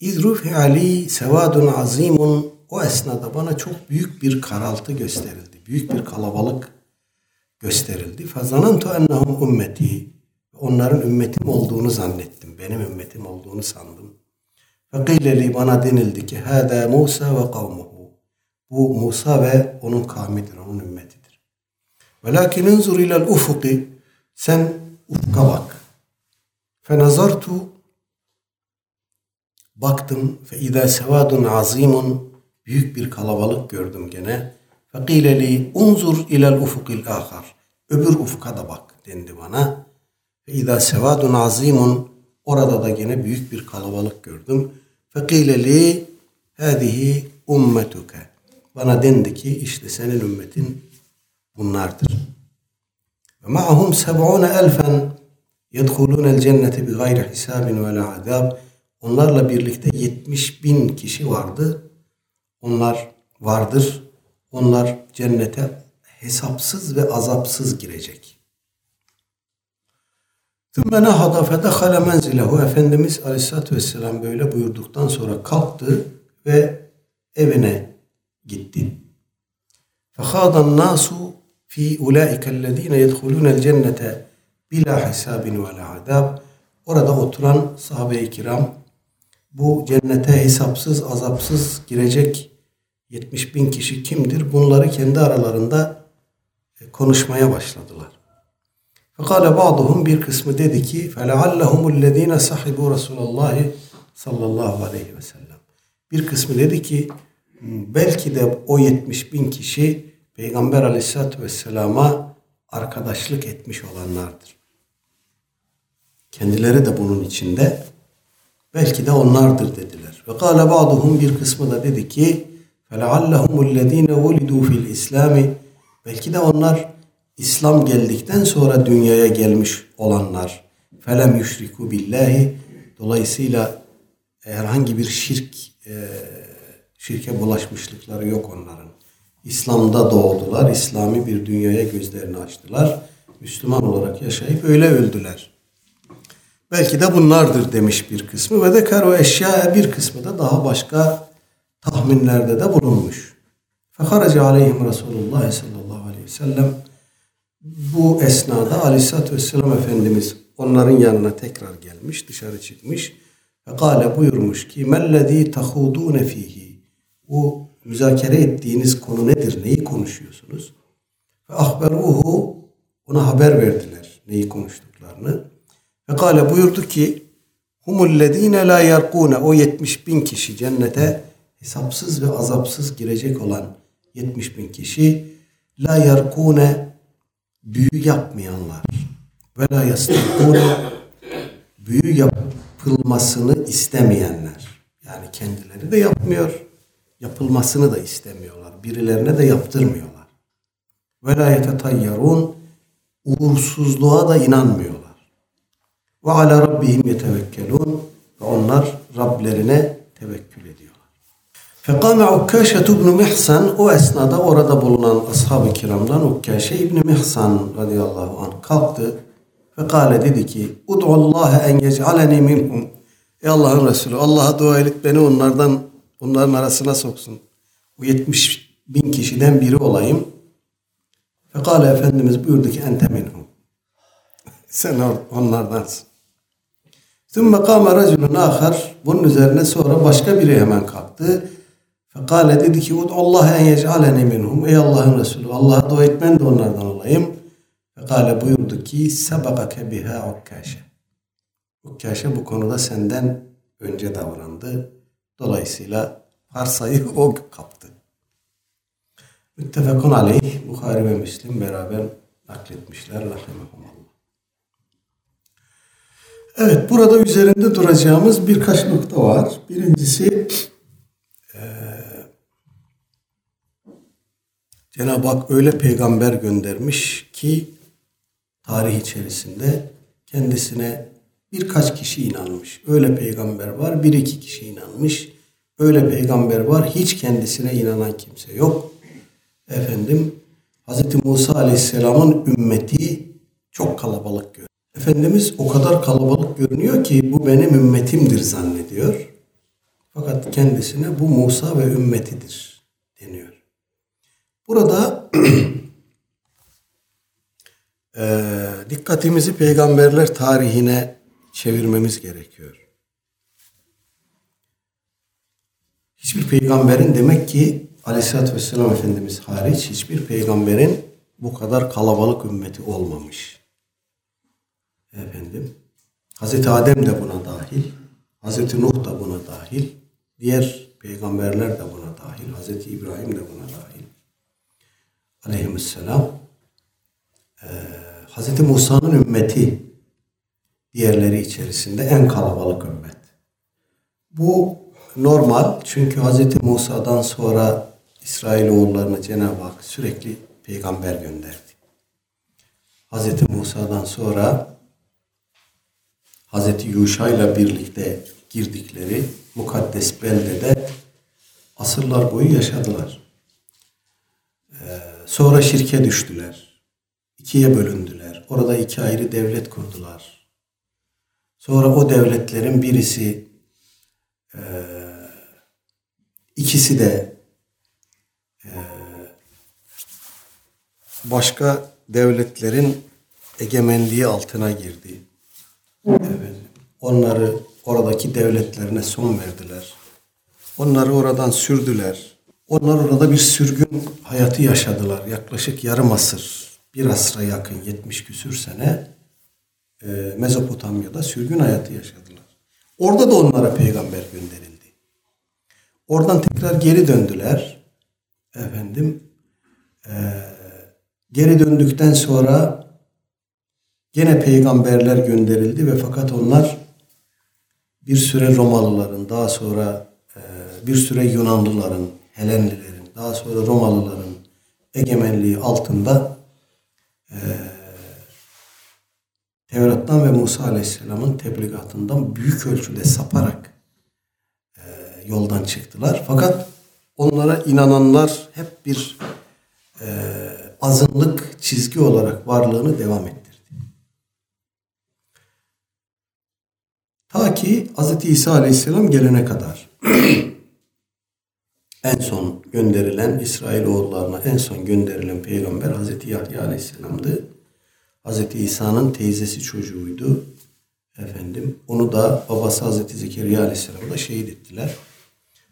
İzrufi ali sevadun azimun o esnada bana çok büyük bir karaltı gösterildi. Büyük bir kalabalık gösterildi. Fazanantu ennehum ümmeti. Onların ümmetim olduğunu zannettim. Benim ümmetim olduğunu sandım. Fekileli bana denildi ki Hâdâ Musa ve kavmuhu. Bu Musa ve onun kavmidir, onun ümmetidir. Velakin inzur ilel ufuki. Sen ufka bak. Fenazartu baktım fe idâ sevadun azimun büyük bir kalabalık gördüm gene. Fekile li unzur ilel ufukil ahar. Öbür ufka da bak dendi bana. Fe idâ sevadun azimun orada da gene büyük bir kalabalık gördüm. Fekile li hâzihi ummetuke. Bana dendi ki işte senin ümmetin bunlardır. Yedhulûne el cennete bi gayri hisabin ve la azab. Onlarla birlikte 70 bin kişi vardı. Onlar vardır. Onlar cennete hesapsız ve azapsız girecek. Thümme nehada fedehale menzilehu. Efendimiz Aleyhisselatü Vesselam böyle buyurduktan sonra kalktı ve evine gitti. Fehâdan nasu fi ulaikellezîne yedhulûnel cennete bila hisabin ve la adab. Orada oturan sahabe-i kiram bu cennete hesapsız, azapsız girecek 70 bin kişi kimdir? Bunları kendi aralarında konuşmaya başladılar. Fekale ba'duhum bir kısmı dedi ki فَلَعَلَّهُمُ الَّذ۪ينَ صَحِبُوا رَسُولَ اللّٰهِ sallallahu aleyhi ve sellem. Bir kısmı dedi ki belki de o 70 bin kişi Peygamber aleyhissalatü vesselama arkadaşlık etmiş olanlardır. Kendileri de bunun içinde. Belki de onlardır dediler. Ve kâle ba'duhum bir kısmı da dedi ki فَلَعَلَّهُمُ الَّذ۪ينَ وُلِدُوا فِي الْاِسْلَامِ Belki de onlar İslam geldikten sonra dünyaya gelmiş olanlar felem yüşriku billahi dolayısıyla herhangi bir şirk e, şirke bulaşmışlıkları yok onların. İslam'da doğdular, İslami bir dünyaya gözlerini açtılar. Müslüman olarak yaşayıp öyle öldüler. Belki de bunlardır demiş bir kısmı ve de karo eşya bir kısmı da daha başka tahminlerde de bulunmuş. Fekaraca aleyhim Resulullah sallallahu aleyhi ve sellem bu esnada aleyhissalatü vesselam Efendimiz onların yanına tekrar gelmiş, dışarı çıkmış ve kâle buyurmuş ki mellezî tahudûne fihi bu müzakere ettiğiniz konu nedir? Neyi konuşuyorsunuz? Ve ahberuhu ona haber verdiler neyi konuştuklarını. Ve kâle buyurdu ki humullezîne la yerkûne o 70 bin kişi cennete hesapsız ve azapsız girecek olan 70 bin kişi la yerkûne büyü yapmayanlar ve la yastakûne büyü yapılmasını istemeyenler. Yani kendileri de yapmıyor, yapılmasını da istemiyorlar. Birilerine de yaptırmıyorlar. Ve la yetetayyarun uğursuzluğa da inanmıyorlar. Ve ala rabbihim yetevekkelun ve onlar Rablerine tevekkül ediyorlar. Fekame Ukkaşe ibn Mihsan o esnada orada bulunan ashab-ı kiramdan Ukkaşe ibn Mihsan radıyallahu anh kalktı ve dedi ki Ud'ullaha en yec'aleni minhum Ey Allah'ın Resulü Allah'a dua et beni onlardan onların arasına soksun. Bu 70 bin kişiden biri olayım. Fekale Efendimiz buyurdu ki ente minhum. Sen onlardansın. Sümme kâme racülün ahar. Bunun üzerine sonra başka biri hemen kalktı. Fekale dedi ki Allah en yec'aleni minhum. Ey Allah'ın Resulü Allah'a dua et ben de onlardan olayım. Fekale buyurdu ki sebekake biha ukkaşe. Ukkaşe bu konuda senden önce davrandı. Dolayısıyla parsayı o kaptı. Müttefekun aleyh Bukhari ve Müslim beraber nakletmişler. Rahimahumallah. Evet burada üzerinde duracağımız birkaç nokta var. Birincisi e, Cenab-ı Hak öyle peygamber göndermiş ki tarih içerisinde kendisine birkaç kişi inanmış. Öyle peygamber var bir iki kişi inanmış. Öyle peygamber var hiç kendisine inanan kimse yok. Efendim Hz. Musa Aleyhisselam'ın ümmeti çok kalabalık görünüyor. Efendimiz o kadar kalabalık görünüyor ki bu benim ümmetimdir zannediyor. Fakat kendisine bu Musa ve ümmetidir deniyor. Burada e, dikkatimizi peygamberler tarihine çevirmemiz gerekiyor. Hiçbir peygamberin demek ki Aleyhisselatü Vesselam Efendimiz hariç hiçbir peygamberin bu kadar kalabalık ümmeti olmamış. Efendim, Hazreti Adem de buna dahil, Hazreti Nuh da buna dahil, diğer peygamberler de buna dahil, Hazreti İbrahim de buna dahil. Aleyhisselam, ee, Hazreti Musa'nın ümmeti diğerleri içerisinde en kalabalık ümmet. Bu normal çünkü Hazreti Musa'dan sonra İsrailoğullarına Cenab-ı Hak sürekli peygamber gönderdi. Hazreti Musa'dan sonra Hazreti Yuşa ile birlikte girdikleri mukaddes beldede asırlar boyu yaşadılar. Ee, sonra şirke düştüler. İkiye bölündüler. Orada iki ayrı devlet kurdular. Sonra o devletlerin birisi e, ikisi de e, başka devletlerin egemenliği altına girdi. Evet. Onları oradaki devletlerine son verdiler. Onları oradan sürdüler. Onlar orada bir sürgün hayatı yaşadılar. Yaklaşık yarım asır, bir asra yakın 70 küsür sene e, Mezopotamya'da sürgün hayatı yaşadılar. Orada da onlara peygamber gönderildi. Oradan tekrar geri döndüler. Efendim e, geri döndükten sonra Gene peygamberler gönderildi ve fakat onlar bir süre Romalıların, daha sonra e, bir süre Yunanlıların, Helenlilerin, daha sonra Romalıların egemenliği altında e, Tevrat'tan ve Musa Aleyhisselam'ın tebligatından büyük ölçüde saparak e, yoldan çıktılar. Fakat onlara inananlar hep bir azınlık çizgi olarak varlığını devam ettirdi. Ta ki Hz. İsa Aleyhisselam gelene kadar en son gönderilen İsrail oğullarına en son gönderilen peygamber Hz. Yahya Aleyhisselam'dı. Hz. İsa'nın teyzesi çocuğuydu. Efendim onu da babası Hz. Zekeriya Aleyhisselam'ı da şehit ettiler.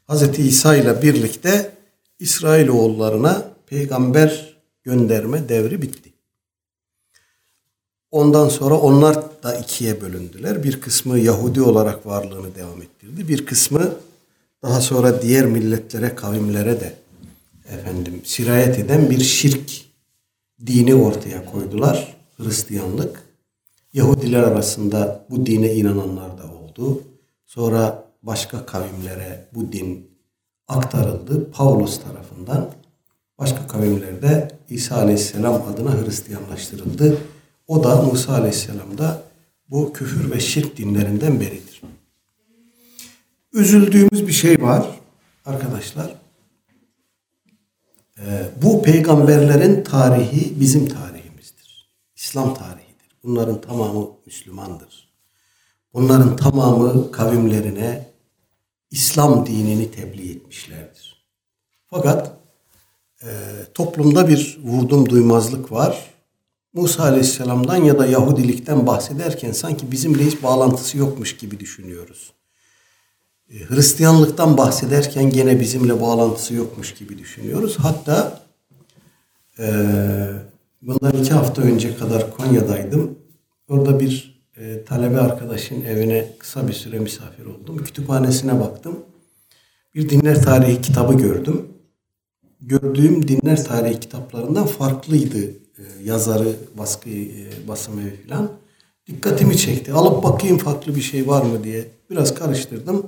Hz. İsa ile birlikte İsrail oğullarına peygamber gönderme devri bitti. Ondan sonra onlar da ikiye bölündüler. Bir kısmı Yahudi olarak varlığını devam ettirdi. Bir kısmı daha sonra diğer milletlere, kavimlere de efendim sirayet eden bir şirk dini ortaya koydular. Hristiyanlık. Yahudiler arasında bu dine inananlar da oldu. Sonra başka kavimlere bu din aktarıldı. Paulus tarafından başka kavimlerde İsa Aleyhisselam adına Hristiyanlaştırıldı. O da Musa Aleyhisselam da bu küfür ve şirk dinlerinden beridir. Üzüldüğümüz bir şey var arkadaşlar. Ee, bu peygamberlerin tarihi bizim tarihimizdir. İslam tarihidir. Bunların tamamı Müslümandır. Bunların tamamı kavimlerine İslam dinini tebliğ etmişlerdir. Fakat e, toplumda bir vurdum duymazlık var. Musa Aleyhisselam'dan ya da Yahudilikten bahsederken sanki bizimle hiç bağlantısı yokmuş gibi düşünüyoruz. E, Hristiyanlıktan bahsederken gene bizimle bağlantısı yokmuş gibi düşünüyoruz. Hatta e, bundan iki hafta önce kadar Konya'daydım. Orada bir e, talebe arkadaşın evine kısa bir süre misafir oldum. Kütüphanesine baktım. Bir dinler tarihi kitabı gördüm. Gördüğüm dinler tarihi kitaplarından farklıydı yazarı, baskı, e, basım evi falan. Dikkatimi çekti. Alıp bakayım farklı bir şey var mı diye biraz karıştırdım.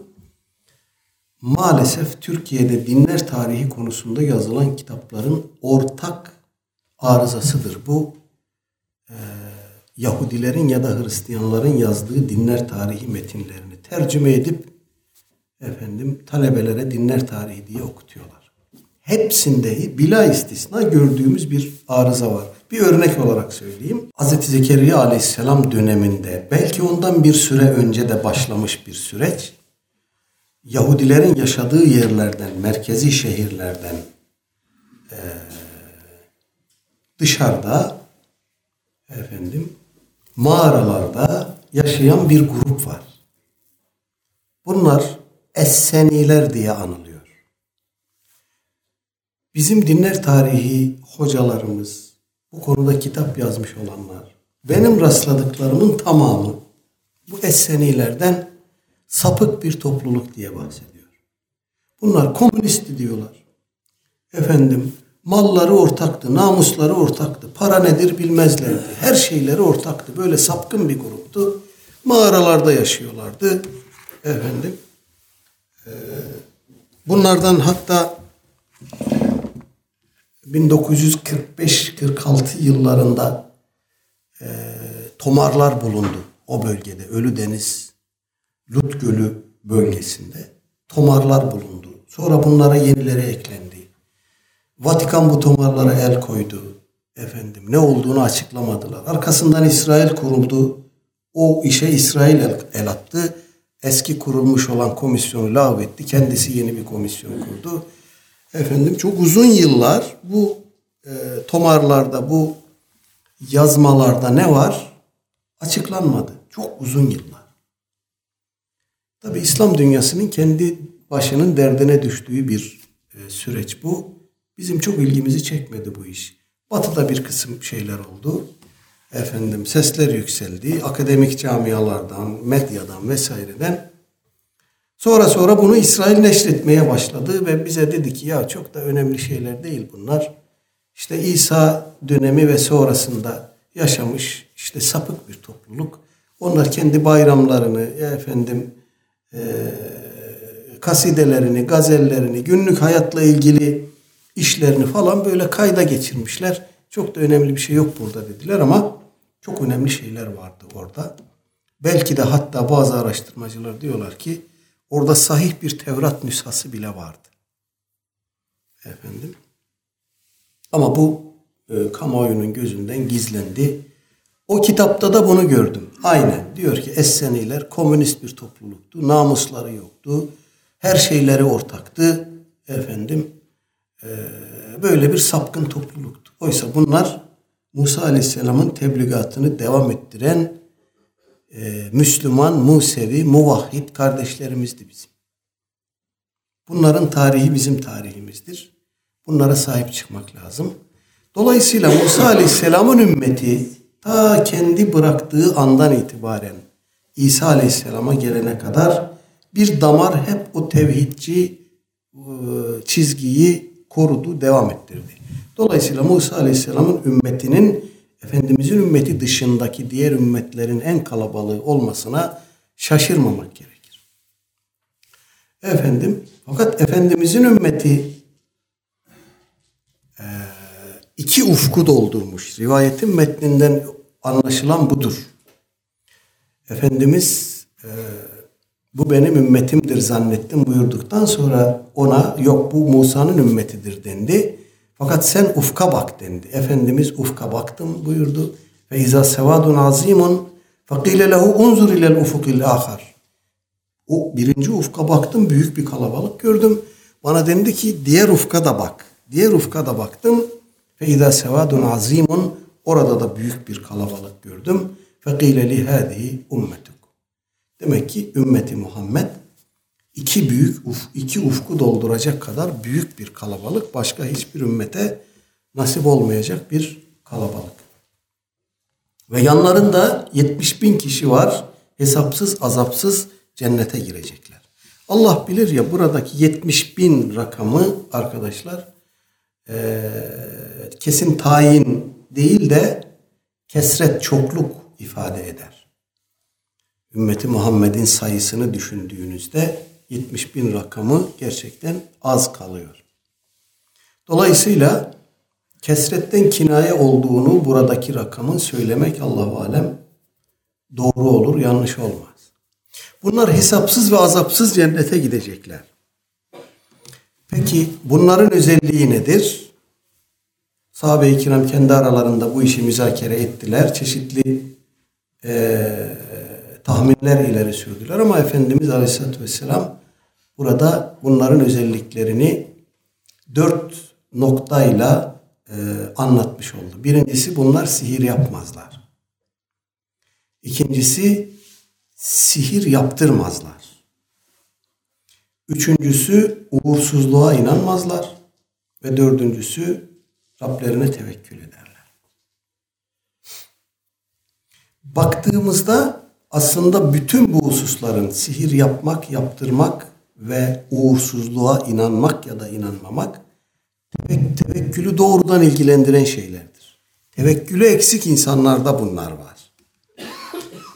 Maalesef Türkiye'de dinler tarihi konusunda yazılan kitapların ortak arızasıdır. Bu e, Yahudilerin ya da Hristiyanların yazdığı dinler tarihi metinlerini tercüme edip efendim talebelere dinler tarihi diye okutuyorlar. Hepsinde bila istisna gördüğümüz bir arıza var. Bir örnek olarak söyleyeyim. Hz. Zekeriya aleyhisselam döneminde belki ondan bir süre önce de başlamış bir süreç. Yahudilerin yaşadığı yerlerden, merkezi şehirlerden e, dışarıda efendim mağaralarda yaşayan bir grup var. Bunlar Esseniler diye anılıyor. Bizim dinler tarihi hocalarımız, bu konuda kitap yazmış olanlar, benim rastladıklarımın tamamı bu Essenilerden sapık bir topluluk diye bahsediyor. Bunlar komünist diyorlar. Efendim malları ortaktı, namusları ortaktı, para nedir bilmezlerdi. Her şeyleri ortaktı. Böyle sapkın bir gruptu. Mağaralarda yaşıyorlardı. Efendim. bunlardan hatta 1945-46 yıllarında e, tomarlar bulundu o bölgede. Ölü Deniz, Lut Gölü bölgesinde tomarlar bulundu. Sonra bunlara yenileri eklendi. Vatikan bu tomarlara el koydu. Efendim ne olduğunu açıklamadılar. Arkasından İsrail kuruldu. O işe İsrail el, el attı. Eski kurulmuş olan komisyonu lağvetti. Kendisi yeni bir komisyon kurdu. Efendim çok uzun yıllar bu e, tomarlarda, bu yazmalarda ne var? Açıklanmadı. Çok uzun yıllar. Tabi İslam dünyasının kendi başının derdine düştüğü bir e, süreç bu. Bizim çok ilgimizi çekmedi bu iş. Batı'da bir kısım şeyler oldu. Efendim sesler yükseldi. Akademik camialardan, medyadan vesaireden. Sonra sonra bunu İsrail neşretmeye başladı ve bize dedi ki ya çok da önemli şeyler değil bunlar. İşte İsa dönemi ve sonrasında yaşamış işte sapık bir topluluk. Onlar kendi bayramlarını, efendim e, kasidelerini, gazellerini, günlük hayatla ilgili işlerini falan böyle kayda geçirmişler. Çok da önemli bir şey yok burada dediler ama çok önemli şeyler vardı orada. Belki de hatta bazı araştırmacılar diyorlar ki orada sahih bir Tevrat nüshası bile vardı. Efendim. Ama bu e, kamuoyunun gözünden gizlendi. O kitapta da bunu gördüm. Aynen. Diyor ki Esseniler komünist bir topluluktu. Namusları yoktu. Her şeyleri ortaktı. Efendim e, böyle bir sapkın topluluktu. Oysa bunlar Musa Aleyhisselam'ın tebligatını devam ettiren e, Müslüman, Musevi, Muvahhid kardeşlerimizdi bizim. Bunların tarihi bizim tarihimizdir. Bunlara sahip çıkmak lazım. Dolayısıyla Musa Aleyhisselam'ın ümmeti ta kendi bıraktığı andan itibaren İsa Aleyhisselam'a gelene kadar bir damar hep o tevhidci e, çizgiyi korudu, devam ettirdi. Dolayısıyla Musa Aleyhisselam'ın ümmetinin Efendimizin ümmeti dışındaki diğer ümmetlerin en kalabalığı olmasına şaşırmamak gerekir. Efendim, fakat Efendimizin ümmeti e, iki ufku doldurmuş. Rivayetin metninden anlaşılan budur. Efendimiz e, bu benim ümmetimdir zannettim buyurduktan sonra ona yok bu Musa'nın ümmetidir dendi. Fakat sen ufka bak dendi. Efendimiz ufka baktım buyurdu. Ve izâ sevâdun azîmun fekîle lehu unzur ilel ufukil âhar. O birinci ufka baktım büyük bir kalabalık gördüm. Bana dendi ki diğer ufka da bak. Diğer ufka da baktım. Ve izâ sevâdun azîmun orada da büyük bir kalabalık gördüm. Fekîle li ummetuk. Demek ki ümmeti Muhammed iki büyük uf, iki ufku dolduracak kadar büyük bir kalabalık. Başka hiçbir ümmete nasip olmayacak bir kalabalık. Ve yanlarında 70 bin kişi var. Hesapsız azapsız cennete girecekler. Allah bilir ya buradaki 70 bin rakamı arkadaşlar e, kesin tayin değil de kesret çokluk ifade eder. Ümmeti Muhammed'in sayısını düşündüğünüzde 70 bin rakamı gerçekten az kalıyor. Dolayısıyla kesretten kinaye olduğunu buradaki rakamın söylemek Allahu alem doğru olur, yanlış olmaz. Bunlar hesapsız ve azapsız cennete gidecekler. Peki bunların özelliği nedir? Sahabe-i kiram kendi aralarında bu işi müzakere ettiler. Çeşitli e, tahminler ileri sürdüler ama Efendimiz Aleyhisselatü Vesselam burada bunların özelliklerini dört noktayla e, anlatmış oldu. Birincisi bunlar sihir yapmazlar. İkincisi sihir yaptırmazlar. Üçüncüsü uğursuzluğa inanmazlar. Ve dördüncüsü Rablerine tevekkül ederler. Baktığımızda aslında bütün bu hususların sihir yapmak, yaptırmak ve uğursuzluğa inanmak ya da inanmamak tevekkülü doğrudan ilgilendiren şeylerdir. Tevekkülü eksik insanlarda bunlar var.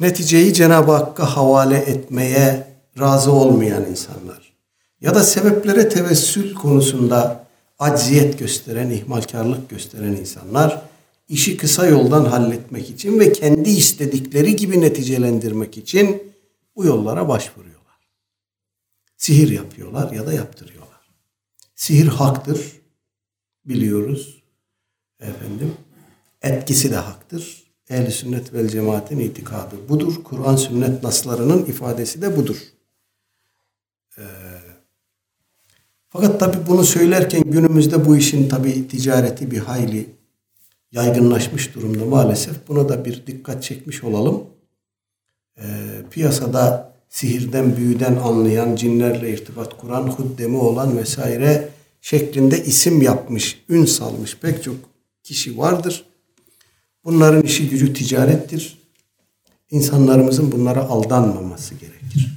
Neticeyi Cenab-ı Hakk'a havale etmeye razı olmayan insanlar ya da sebeplere tevessül konusunda acziyet gösteren, ihmalkarlık gösteren insanlar işi kısa yoldan halletmek için ve kendi istedikleri gibi neticelendirmek için bu yollara başvuruyorlar. Sihir yapıyorlar ya da yaptırıyorlar. Sihir haktır biliyoruz. Efendim etkisi de haktır. Ehl-i sünnet vel cemaatin itikadı budur. Kur'an sünnet naslarının ifadesi de budur. Ee, fakat tabi bunu söylerken günümüzde bu işin tabi ticareti bir hayli yaygınlaşmış durumda maalesef. Buna da bir dikkat çekmiş olalım. Ee, piyasada sihirden, büyüden anlayan, cinlerle irtibat kuran, huddemi olan vesaire şeklinde isim yapmış, ün salmış pek çok kişi vardır. Bunların işi gücü ticarettir. İnsanlarımızın bunlara aldanmaması gerekir.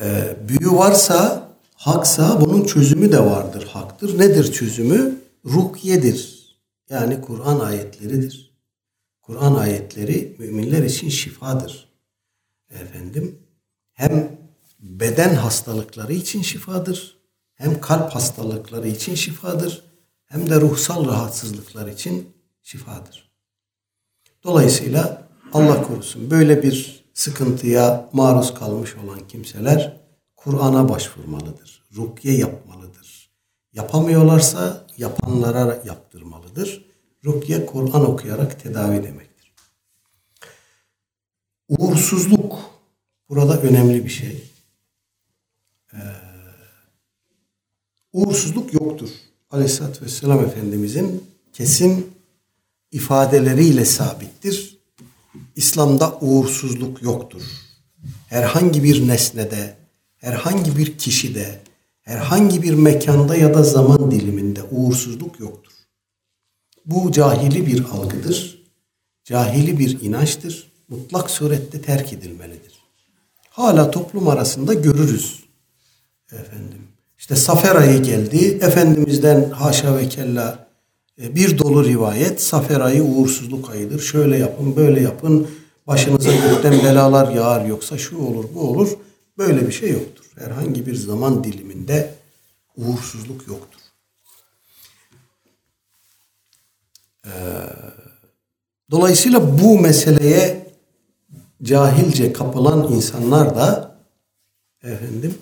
Ee, büyü varsa, haksa bunun çözümü de vardır, haktır. Nedir çözümü? Rukyedir. Yani Kur'an ayetleridir. Kur'an ayetleri müminler için şifadır. Efendim hem beden hastalıkları için şifadır, hem kalp hastalıkları için şifadır, hem de ruhsal rahatsızlıklar için şifadır. Dolayısıyla Allah korusun böyle bir sıkıntıya maruz kalmış olan kimseler Kur'an'a başvurmalıdır. Rukiye yapmalıdır. Yapamıyorlarsa yapanlara yaptırmalıdır. Rukiye Kur'an okuyarak tedavi demektir. Uğursuzluk burada önemli bir şey. Ee, uğursuzluk yoktur. Aleyhisselatü Vesselam Efendimizin kesin ifadeleriyle sabittir. İslam'da uğursuzluk yoktur. Herhangi bir nesnede, herhangi bir kişide, herhangi bir mekanda ya da zaman diliminde uğursuzluk yoktur. Bu cahili bir algıdır. Cahili bir inançtır. Mutlak surette terk edilmelidir. Hala toplum arasında görürüz. Efendim. İşte Safer ayı geldi. Efendimizden haşa ve kella e, bir dolu rivayet. Safer ayı uğursuzluk ayıdır. Şöyle yapın, böyle yapın. Başınıza gökten belalar yağar yoksa şu olur, bu olur. Böyle bir şey yoktur. Herhangi bir zaman diliminde uğursuzluk yoktur. Ee, dolayısıyla bu meseleye cahilce kapılan insanlar da efendim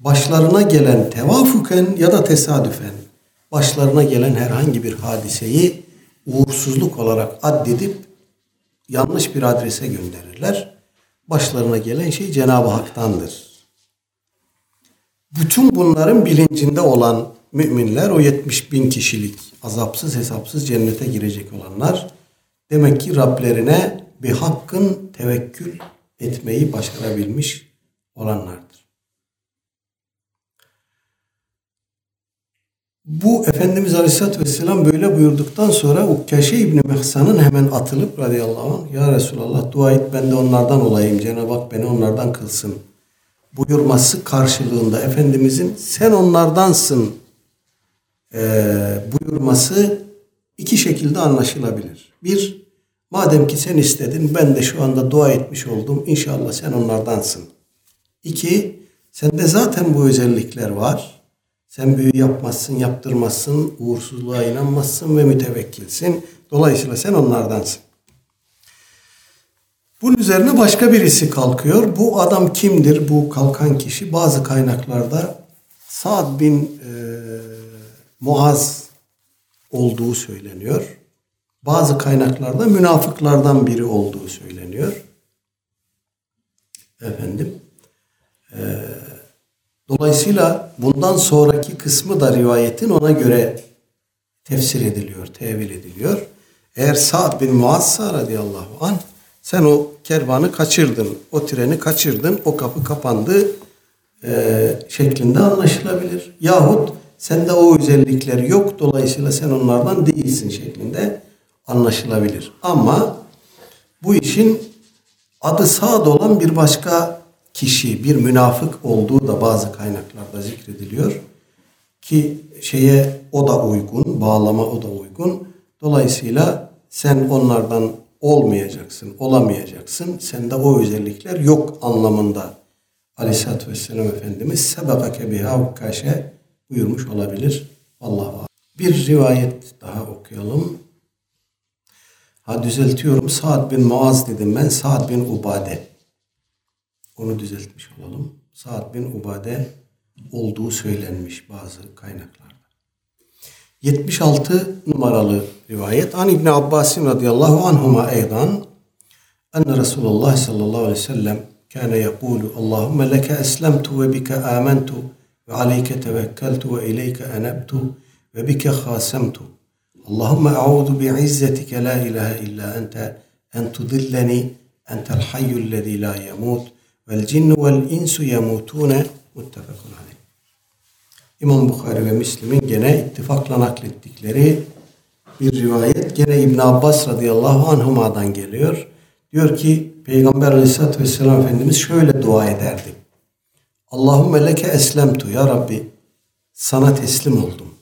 başlarına gelen tevafuken ya da tesadüfen başlarına gelen herhangi bir hadiseyi uğursuzluk olarak addedip yanlış bir adrese gönderirler. Başlarına gelen şey Cenab-ı Hak'tandır. Bütün bunların bilincinde olan müminler o 70 bin kişilik azapsız hesapsız cennete girecek olanlar demek ki Rablerine bir hakkın tevekkül etmeyi başarabilmiş olanlardır. Bu Efendimiz Aleyhisselatü Vesselam böyle buyurduktan sonra Ukkaşe İbni Mehsan'ın hemen atılıp radıyallahu anh Ya Resulallah dua et ben de onlardan olayım. Cenab-ı Hak beni onlardan kılsın. Buyurması karşılığında Efendimizin sen onlardansın e, buyurması iki şekilde anlaşılabilir. Bir, madem ki sen istedin ben de şu anda dua etmiş oldum. İnşallah sen onlardansın. İki, sende zaten bu özellikler var. Sen büyü yapmazsın, yaptırmazsın, uğursuzluğa inanmazsın ve mütevekkilsin. Dolayısıyla sen onlardansın. Bunun üzerine başka birisi kalkıyor. Bu adam kimdir? Bu kalkan kişi bazı kaynaklarda Sa'd bin e, Muaz olduğu söyleniyor. Bazı kaynaklarda münafıklardan biri olduğu söyleniyor. Efendim. E, dolayısıyla bundan sonraki kısmı da rivayetin ona göre tefsir ediliyor, tevil ediliyor. Eğer Sa'd bin Muazza radıyallahu anh sen o kervanı kaçırdın, o treni kaçırdın, o kapı kapandı e, şeklinde anlaşılabilir. Yahut sende o özellikler yok, dolayısıyla sen onlardan değilsin şeklinde anlaşılabilir. Ama bu işin adı Sa'd olan bir başka kişi, bir münafık olduğu da bazı kaynaklarda zikrediliyor. Ki şeye o da uygun, bağlama o da uygun. Dolayısıyla sen onlardan olmayacaksın, olamayacaksın. Sende o özellikler yok anlamında Aleyhisselatü Vesselam Efendimiz sebekake biha ukkaşe buyurmuş olabilir. Allah Bir rivayet daha okuyalım. Ha düzeltiyorum. Sa'd bin Muaz dedim ben. Sa'd bin Ubade. Onu düzeltmiş olalım. Sa'd bin Ubade olduğu söylenmiş bazı kaynaklarda. 76 numaralı rivayet. An İbni Abbasin radıyallahu anhuma eydan enne Resulullah sallallahu aleyhi ve sellem kâne yekûlu Allahümme leke eslemtu ve bike âmentu ve aleyke tevekkeltu ve ileyke enebtu ve bike khâsemtu. Allahümme a'udu bi'izzetike la ilahe illa ente en tudilleni entel hayyullezî la yemut vel cinnu vel insu yemutune muttefekun aleyh. İmam Bukhari ve Müslim'in gene ittifakla naklettikleri bir rivayet gene İbn Abbas radıyallahu anhuma'dan geliyor. Diyor ki Peygamber aleyhissalatü vesselam Efendimiz şöyle dua ederdi. Allahümme leke eslemtu ya Rabbi sana teslim oldum.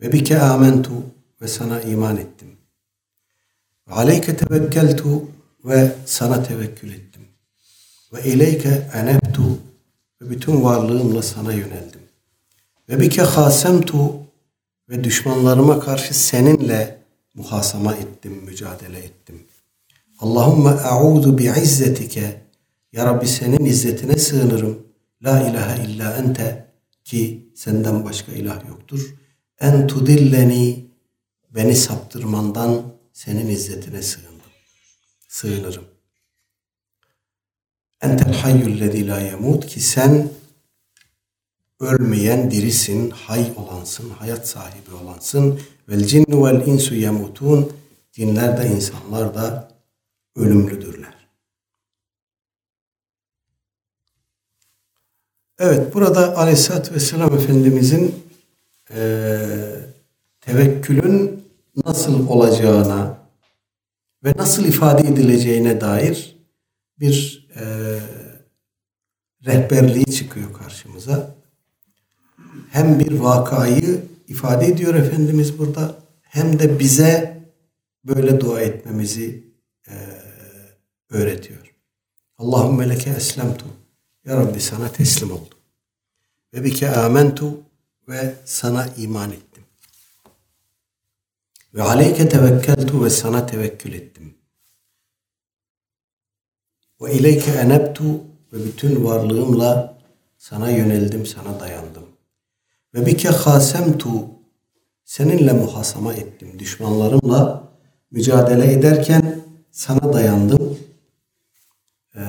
Ve bike amentu ve sana iman ettim. Ve aleyke tevekkeltu ve sana tevekkül ettim. Ve ileyke enebtu ve bütün varlığımla sana yöneldim. Ve bike hasemtu ve düşmanlarıma karşı seninle muhasama ettim, mücadele ettim. Allahümme a'udu bi izzetike Ya Rabbi senin izzetine sığınırım. La ilahe illa ente ki senden başka ilah yoktur. En tudilleni beni saptırmandan senin izzetine sığındım. Sığınırım. Entel hayyullezî la yemut ki sen ölmeyen dirisin, hay olansın, hayat sahibi olansın. Vel cinnu vel insu yemutun. Cinler de insanlar da ölümlüdürler. Evet burada Aleyhisselatü Vesselam Efendimizin eee tevekkülün nasıl olacağına ve nasıl ifade edileceğine dair bir eee rehberliği çıkıyor karşımıza. Hem bir vakayı ifade ediyor Efendimiz burada hem de bize böyle dua etmemizi eee, öğretiyor. Allahümme leke eslemtu. Ya Rabbi sana teslim oldum. Ve bike amentu ve sana iman ettim. Ve aleyke tevekkeltu ve sana tevekkül ettim. Ve ileyke enebtu ve bütün varlığımla sana yöneldim, sana dayandım. Ve bike hasemtu seninle muhasama ettim. Düşmanlarımla mücadele ederken sana dayandım. Ee,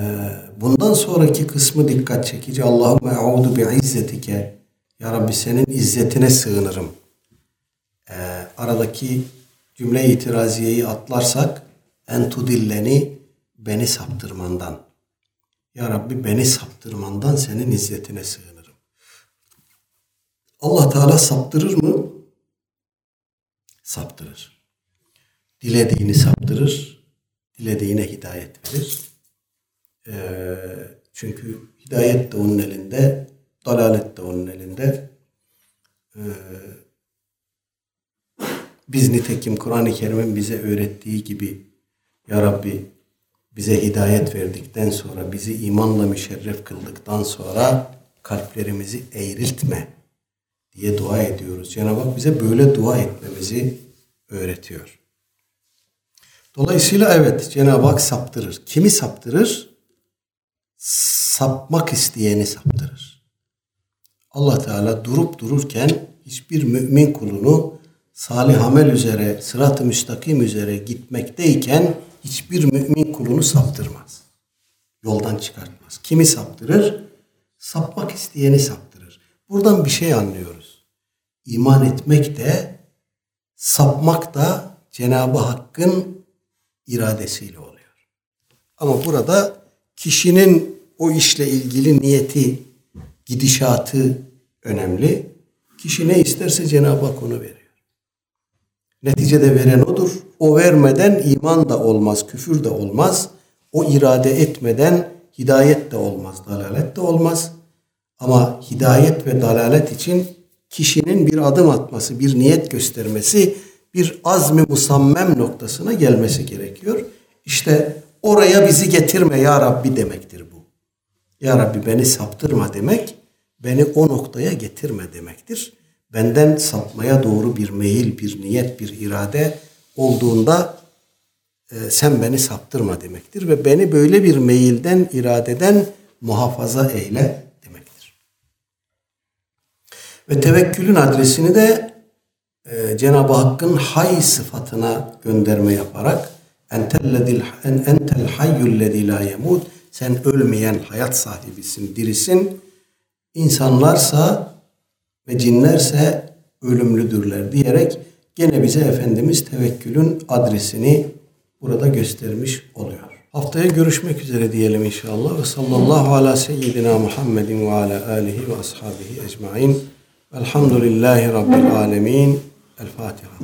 bundan sonraki kısmı dikkat çekici. Allahümme e'udu bi izzetike. Ya Rabbi senin izzetine sığınırım. Ee, aradaki cümle itiraziyeyi atlarsak en tudilleni beni saptırmandan. Ya Rabbi beni saptırmandan senin izzetine sığınırım. Allah Teala saptırır mı? Saptırır. Dilediğini saptırır, dilediğine hidayet verir. Ee, çünkü hidayet de onun elinde, dalalet de onun elinde. Ee, biz nitekim Kur'an-ı Kerim'in bize öğrettiği gibi Ya Rabbi bize hidayet verdikten sonra, bizi imanla müşerref kıldıktan sonra kalplerimizi eğriltme diye dua ediyoruz. Cenab-ı Hak bize böyle dua etmemizi öğretiyor. Dolayısıyla evet Cenab-ı Hak saptırır. Kimi saptırır? Sapmak isteyeni saptırır. Allah Teala durup dururken hiçbir mümin kulunu salih amel üzere, sırat-ı müstakim üzere gitmekteyken hiçbir mümin kulunu saptırmaz. Yoldan çıkartmaz. Kimi saptırır? Sapmak isteyeni saptırır. Buradan bir şey anlıyoruz. İman etmek de sapmak da Cenab-ı Hakk'ın iradesiyle oluyor. Ama burada kişinin o işle ilgili niyeti, gidişatı önemli. Kişi ne isterse Cenab-ı Hak onu veriyor. Neticede veren odur. O vermeden iman da olmaz, küfür de olmaz. O irade etmeden hidayet de olmaz, dalalet de olmaz. Ama hidayet ve dalalet için kişinin bir adım atması, bir niyet göstermesi, bir azmi musammem noktasına gelmesi gerekiyor. İşte oraya bizi getirme ya Rabbi demektir. Ya Rabbi beni saptırma demek, beni o noktaya getirme demektir. Benden sapmaya doğru bir meyil, bir niyet, bir irade olduğunda e, sen beni saptırma demektir. Ve beni böyle bir meyilden, iradeden muhafaza eyle demektir. Ve tevekkülün adresini de e, Cenab-ı Hakk'ın hay sıfatına gönderme yaparak entellezil en entel hayyullezî la yemut sen ölmeyen hayat sahibisin, dirisin. İnsanlarsa ve cinlerse ölümlüdürler diyerek gene bize Efendimiz tevekkülün adresini burada göstermiş oluyor. Haftaya görüşmek üzere diyelim inşallah. Ve sallallahu ala seyyidina Muhammedin ve ala alihi ve ashabihi ecmain. Elhamdülillahi Rabbil alemin. El Fatiha.